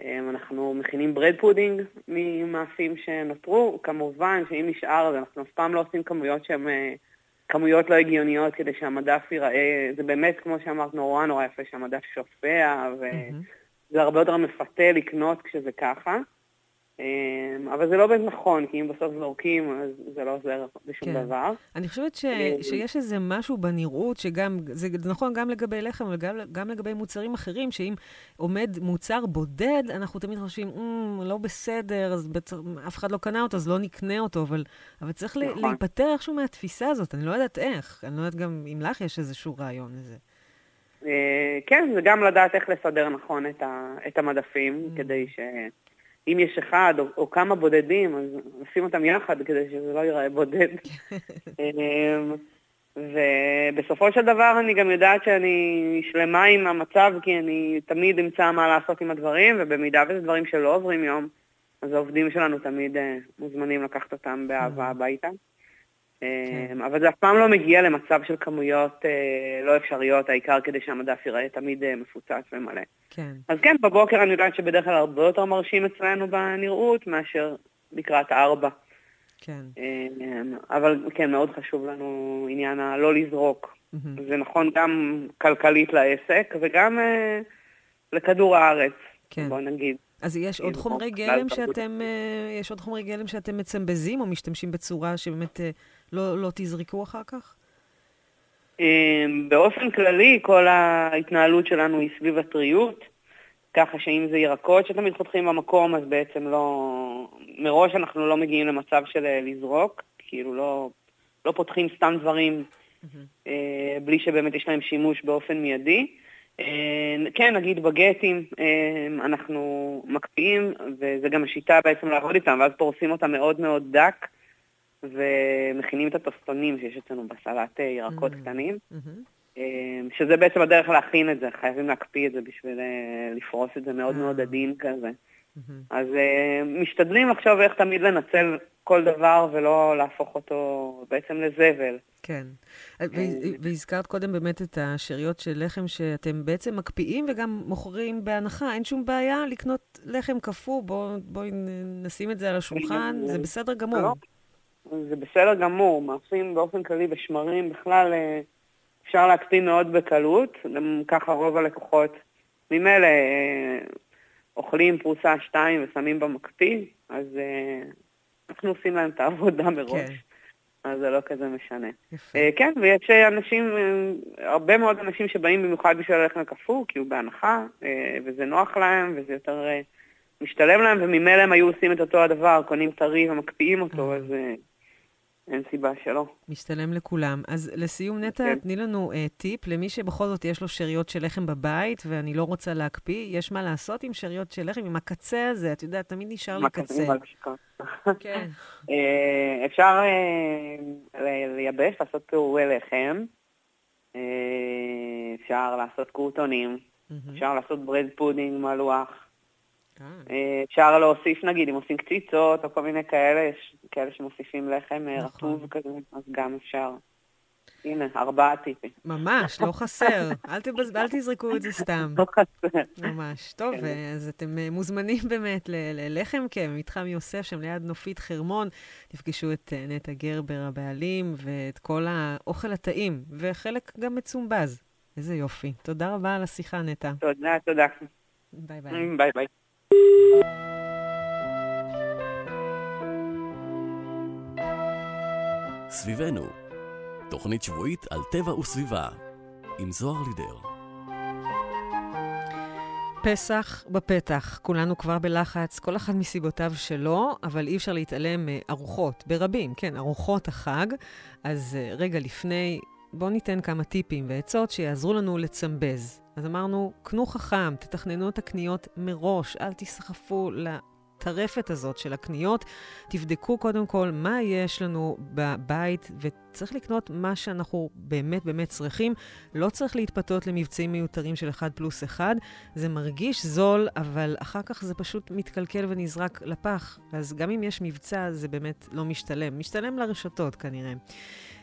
אמ, אנחנו מכינים bread pudding ממאפים שנותרו. כמובן שאם נשאר, אז אנחנו אף פעם לא עושים כמויות שהן אה, כמויות לא הגיוניות כדי שהמדף ייראה, זה באמת, כמו שאמרת, נורא נורא יפה שהמדף שופע, ו... זה הרבה יותר מפתה לקנות כשזה ככה. אמ, אבל זה לא באמת נכון, כי אם בסוף זורקים, אז זה לא עוזר בשום כן. דבר. אני חושבת ש, אמ, שיש איזה משהו בנראות, שגם, זה נכון גם לגבי לחם, אבל גם, גם לגבי מוצרים אחרים, שאם עומד מוצר בודד, אנחנו תמיד חושבים, mm, לא בסדר, אז בצר, אף אחד לא קנה אותו, אז לא נקנה אותו, אבל, אבל צריך נכון. להיפטר איכשהו מהתפיסה הזאת, אני לא יודעת איך. אני לא יודעת גם אם לך יש איזשהו רעיון לזה. אה, כן, זה גם לדעת איך לסדר נכון את, ה, את המדפים, mm. כדי שאם יש אחד או, או כמה בודדים, אז נשים אותם יחד כדי שזה לא ייראה בודד. אמ, ובסופו של דבר אני גם יודעת שאני שלמה עם המצב, כי אני תמיד אמצא מה לעשות עם הדברים, ובמידה וזה דברים שלא עוברים יום, אז העובדים שלנו תמיד אה, מוזמנים לקחת אותם באהבה mm. הביתה. כן. אמ, אבל זה אף פעם לא מגיע למצב של כמויות אה, לא אפשריות, העיקר כדי שהמדף ייראה תמיד אה, מפוצץ ומלא. כן. אז כן, בבוקר אני יודעת שבדרך כלל הרבה יותר מרשים אצלנו בנראות מאשר לקראת ארבע. כן. אמ, אבל כן, מאוד חשוב לנו עניין הלא לזרוק. Mm-hmm. זה נכון גם כלכלית לעסק וגם אה, לכדור הארץ, כן. בוא נגיד. אז יש עוד חומרי גלם שאתם, יש עוד חומרי גלם שאתם מצמבזים או משתמשים בצורה שבאמת לא, לא תזרקו אחר כך? אמ, באופן כללי, כל ההתנהלות שלנו היא סביב הטריות, ככה שאם זה ירקות שתמיד חותכים במקום, אז בעצם לא... מראש אנחנו לא מגיעים למצב של אה, לזרוק, כאילו לא, לא פותחים סתם דברים mm-hmm. בלי שבאמת יש להם שימוש באופן מיידי. אה, כן, נגיד בגטים אנחנו מקפיאים, וזה גם השיטה בעצם לעבוד איתם, ואז פורסים אותם מאוד מאוד דק. ומכינים את הטוסטונים שיש אצלנו בסלט אה, ירקות mm-hmm. קטנים, mm-hmm. שזה בעצם הדרך להכין את זה, חייבים להקפיא את זה בשביל אה, לפרוס את זה מאוד מאוד עדין כזה. Mm-hmm. אז משתדלים לחשוב איך תמיד לנצל כל דבר ולא להפוך אותו בעצם לזבל. כן. והזכרת קודם באמת את השאריות של לחם שאתם בעצם מקפיאים וגם מוכרים בהנחה. אין שום בעיה לקנות לחם קפוא, בואי נשים את זה על השולחן, זה בסדר גמור. זה בסדר גמור, מאפים באופן כללי ושמרים בכלל אה, אפשר להקפיא מאוד בקלות, גם ככה רוב הלקוחות ממילא אה, אוכלים פרוסה שתיים ושמים במקפיא, אז אה, אנחנו עושים להם את העבודה מראש. כן. אז זה לא כזה משנה. יפה. כן, ויש אנשים, הרבה מאוד אנשים שבאים במיוחד בשביל הלחם הקפוא, כי הוא בהנחה, וזה נוח להם, וזה יותר משתלם להם, וממילא הם היו עושים את אותו הדבר, קונים טרי ומקפיאים אותו, אז אה, אין סיבה שלא. משתלם לכולם. אז לסיום, נטע, כן. תני לנו אה, טיפ למי שבכל זאת יש לו שאריות של לחם בבית, ואני לא רוצה להקפיא, יש מה לעשות עם שאריות של לחם, עם הקצה הזה, את יודעת, תמיד נשאר לי קצה. כן. אה, אפשר ל- לייבש, לעשות פירורי לחם, אה, אפשר לעשות קרוטונים, אפשר לעשות bread pudding מלוח, אפשר להוסיף, נגיד, אם עושים קציצות או כל מיני כאלה, יש כאלה שמוסיפים לחם אה, נכון. רטוב כזה, אז גם אפשר. הנה, ארבעה טיפים. ממש, לא חסר. אל, תבז... אל תזרקו את זה סתם. לא חסר. ממש. טוב, כן. אה, אז אתם אה, מוזמנים באמת ללחם קם, במתחם יוסף, שם ליד נופית חרמון. תפגשו את אה, נטע גרבר הבעלים ואת כל האוכל הטעים, וחלק גם מצומבז. איזה יופי. תודה רבה על השיחה, נטע. תודה, תודה. ביי ביי. ביי ביי. סביבנו, תוכנית שבועית על טבע וסביבה, עם זוהר לידר. פסח בפתח, כולנו כבר בלחץ, כל אחד מסיבותיו שלו, אבל אי אפשר להתעלם מארוחות, ברבים, כן, ארוחות החג. אז אה, רגע לפני, בואו ניתן כמה טיפים ועצות שיעזרו לנו לצמבז. אז אמרנו, קנו חכם, תתכננו את הקניות מראש, אל תסחפו לטרפת הזאת של הקניות. תבדקו קודם כל מה יש לנו בבית, וצריך לקנות מה שאנחנו באמת באמת צריכים. לא צריך להתפתות למבצעים מיותרים של 1 פלוס 1. זה מרגיש זול, אבל אחר כך זה פשוט מתקלקל ונזרק לפח. אז גם אם יש מבצע, זה באמת לא משתלם. משתלם לרשתות כנראה.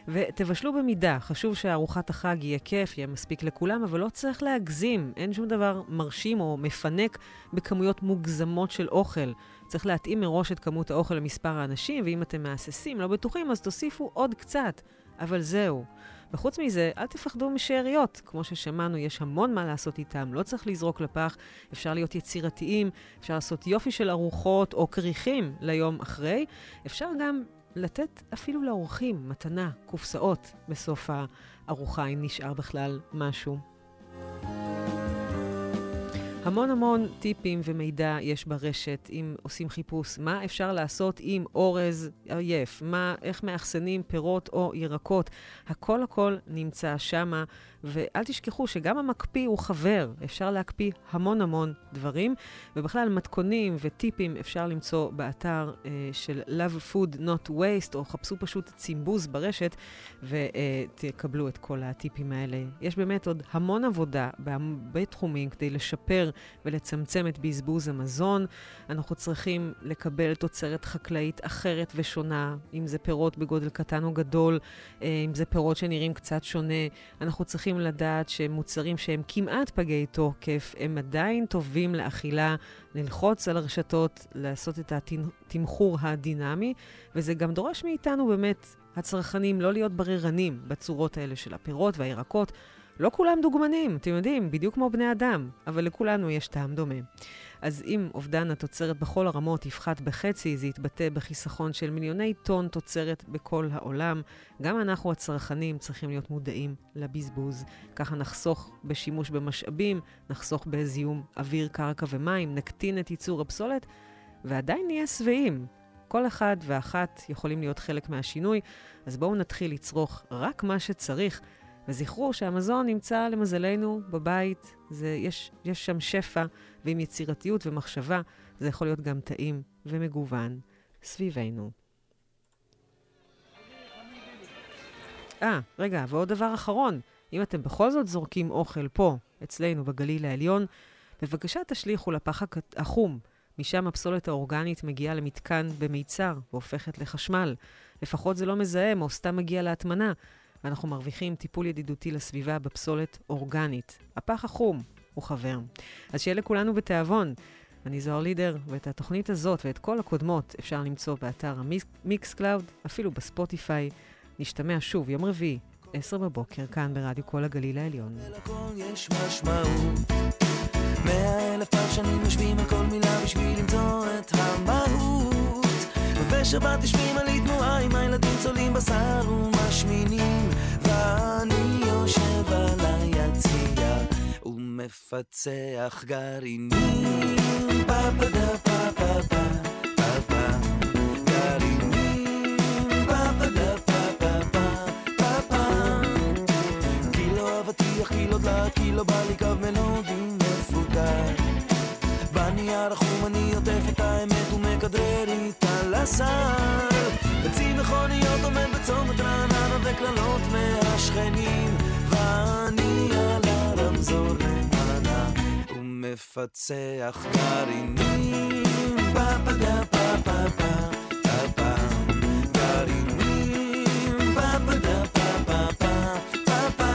ותבשלו במידה, חשוב שארוחת החג יהיה כיף, יהיה מספיק לכולם, אבל לא צריך להגזים. אין שום דבר מרשים או מפנק בכמויות מוגזמות של אוכל. צריך להתאים מראש את כמות האוכל למספר האנשים, ואם אתם מהססים, לא בטוחים, אז תוסיפו עוד קצת. אבל זהו. וחוץ מזה, אל תפחדו משאריות. כמו ששמענו, יש המון מה לעשות איתם, לא צריך לזרוק לפח, אפשר להיות יצירתיים, אפשר לעשות יופי של ארוחות או כריכים ליום אחרי. אפשר גם לתת אפילו לאורחים מתנה, קופסאות, בסוף הארוחה, אם נשאר בכלל משהו. המון המון טיפים ומידע יש ברשת אם עושים חיפוש. מה אפשר לעשות עם אורז עייף? מה, איך מאחסנים פירות או ירקות? הכל הכל נמצא שמה, ואל תשכחו שגם המקפיא הוא חבר. אפשר להקפיא המון המון דברים, ובכלל מתכונים וטיפים אפשר למצוא באתר אה, של Love Food Not Waste, או חפשו פשוט צימבוז ברשת ותקבלו את כל הטיפים האלה. יש באמת עוד המון עבודה בהרבה תחומים כדי לשפר ולצמצם את בזבוז המזון. אנחנו צריכים לקבל תוצרת חקלאית אחרת ושונה, אם זה פירות בגודל קטן או גדול, אה, אם זה פירות שנראים קצת שונה. אנחנו צריכים לדעת שמוצרים שהם כמעט פגי תוקף, הם עדיין טובים לאכילה, ללחוץ על הרשתות, לעשות את התמחור הדינמי, וזה גם דורש מאיתנו באמת, הצרכנים, לא להיות בררנים בצורות האלה של הפירות והירקות. לא כולם דוגמנים, אתם יודעים, בדיוק כמו בני אדם, אבל לכולנו יש טעם דומה. אז אם אובדן התוצרת בכל הרמות יפחת בחצי, זה יתבטא בחיסכון של מיליוני טון תוצרת בכל העולם. גם אנחנו הצרכנים צריכים להיות מודעים לבזבוז. ככה נחסוך בשימוש במשאבים, נחסוך בזיהום אוויר, קרקע ומים, נקטין את ייצור הפסולת, ועדיין נהיה שבעים. כל אחד ואחת יכולים להיות חלק מהשינוי, אז בואו נתחיל לצרוך רק מה שצריך. וזכרו שהמזון נמצא למזלנו בבית, זה, יש, יש שם שפע, ועם יצירתיות ומחשבה, זה יכול להיות גם טעים ומגוון סביבנו. אה, רגע, ועוד דבר אחרון, אם אתם בכל זאת זורקים אוכל פה, אצלנו בגליל העליון, בבקשה תשליכו לפח החום. משם הפסולת האורגנית מגיעה למתקן במיצר והופכת לחשמל. לפחות זה לא מזהם או סתם מגיע להטמנה. ואנחנו מרוויחים טיפול ידידותי לסביבה בפסולת אורגנית. הפח החום הוא חבר. אז שיהיה לכולנו בתיאבון. אני זוהר לידר, ואת התוכנית הזאת ואת כל הקודמות אפשר למצוא באתר ה Mixcloud, אפילו בספוטיפיי. נשתמע שוב יום רביעי, 10 בבוקר, כאן ברדיו כל הגליל העליון. מאה אלף פרשנים יושבים על כל מילה בשביל למצוא את המהות. ובשבת יושבים על תנועה עם הילדים צולים בשר ומשמינים ואני יושב על היציע ומפ... מפצח גרעינים, פה פה דה פה פה פה פה ומפצח גרעינים פה פה דה פה פה פה גרעינים פה פה דה פה פה פה פה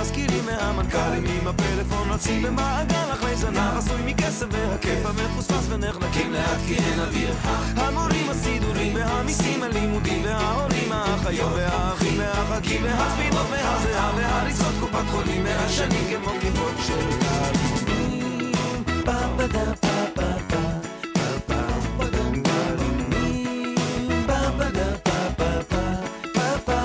והעוזרים המזכירים והמנכ"לים עם הפלאפון רצים במעגל אחרי זנב עשוי מכסף והכיף המחוספס ונחנקים לאט כי אין אוויר המורים הסידורים והמיסים הלימודים וההורים האחיות והאחים והחגים והספינות והזיעה והריצות קופת חולים והשנים כמו קליפות של גרעינים פה פה דה פה פה פה פה פה גרעינים פה פה דה פה פה פה פה פה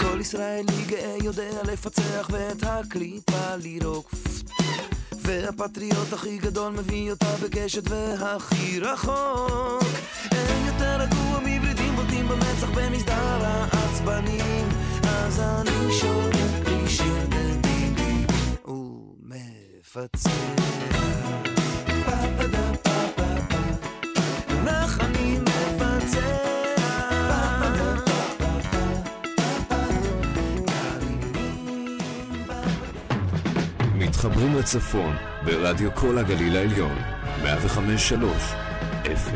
כל ישראלי גאה יודע לפצח ואת הקליפה לירוק. והפטריוט הכי גדול מביא אותה בקשת והכי רחוק. אין יותר רגוע מברידים בולטים במצח במסדר העצבנים. אז אני שולט לי שיר לביבי ומפצח מתחברים לצפון ברדיו כל הגליל העליון, 105.3 FM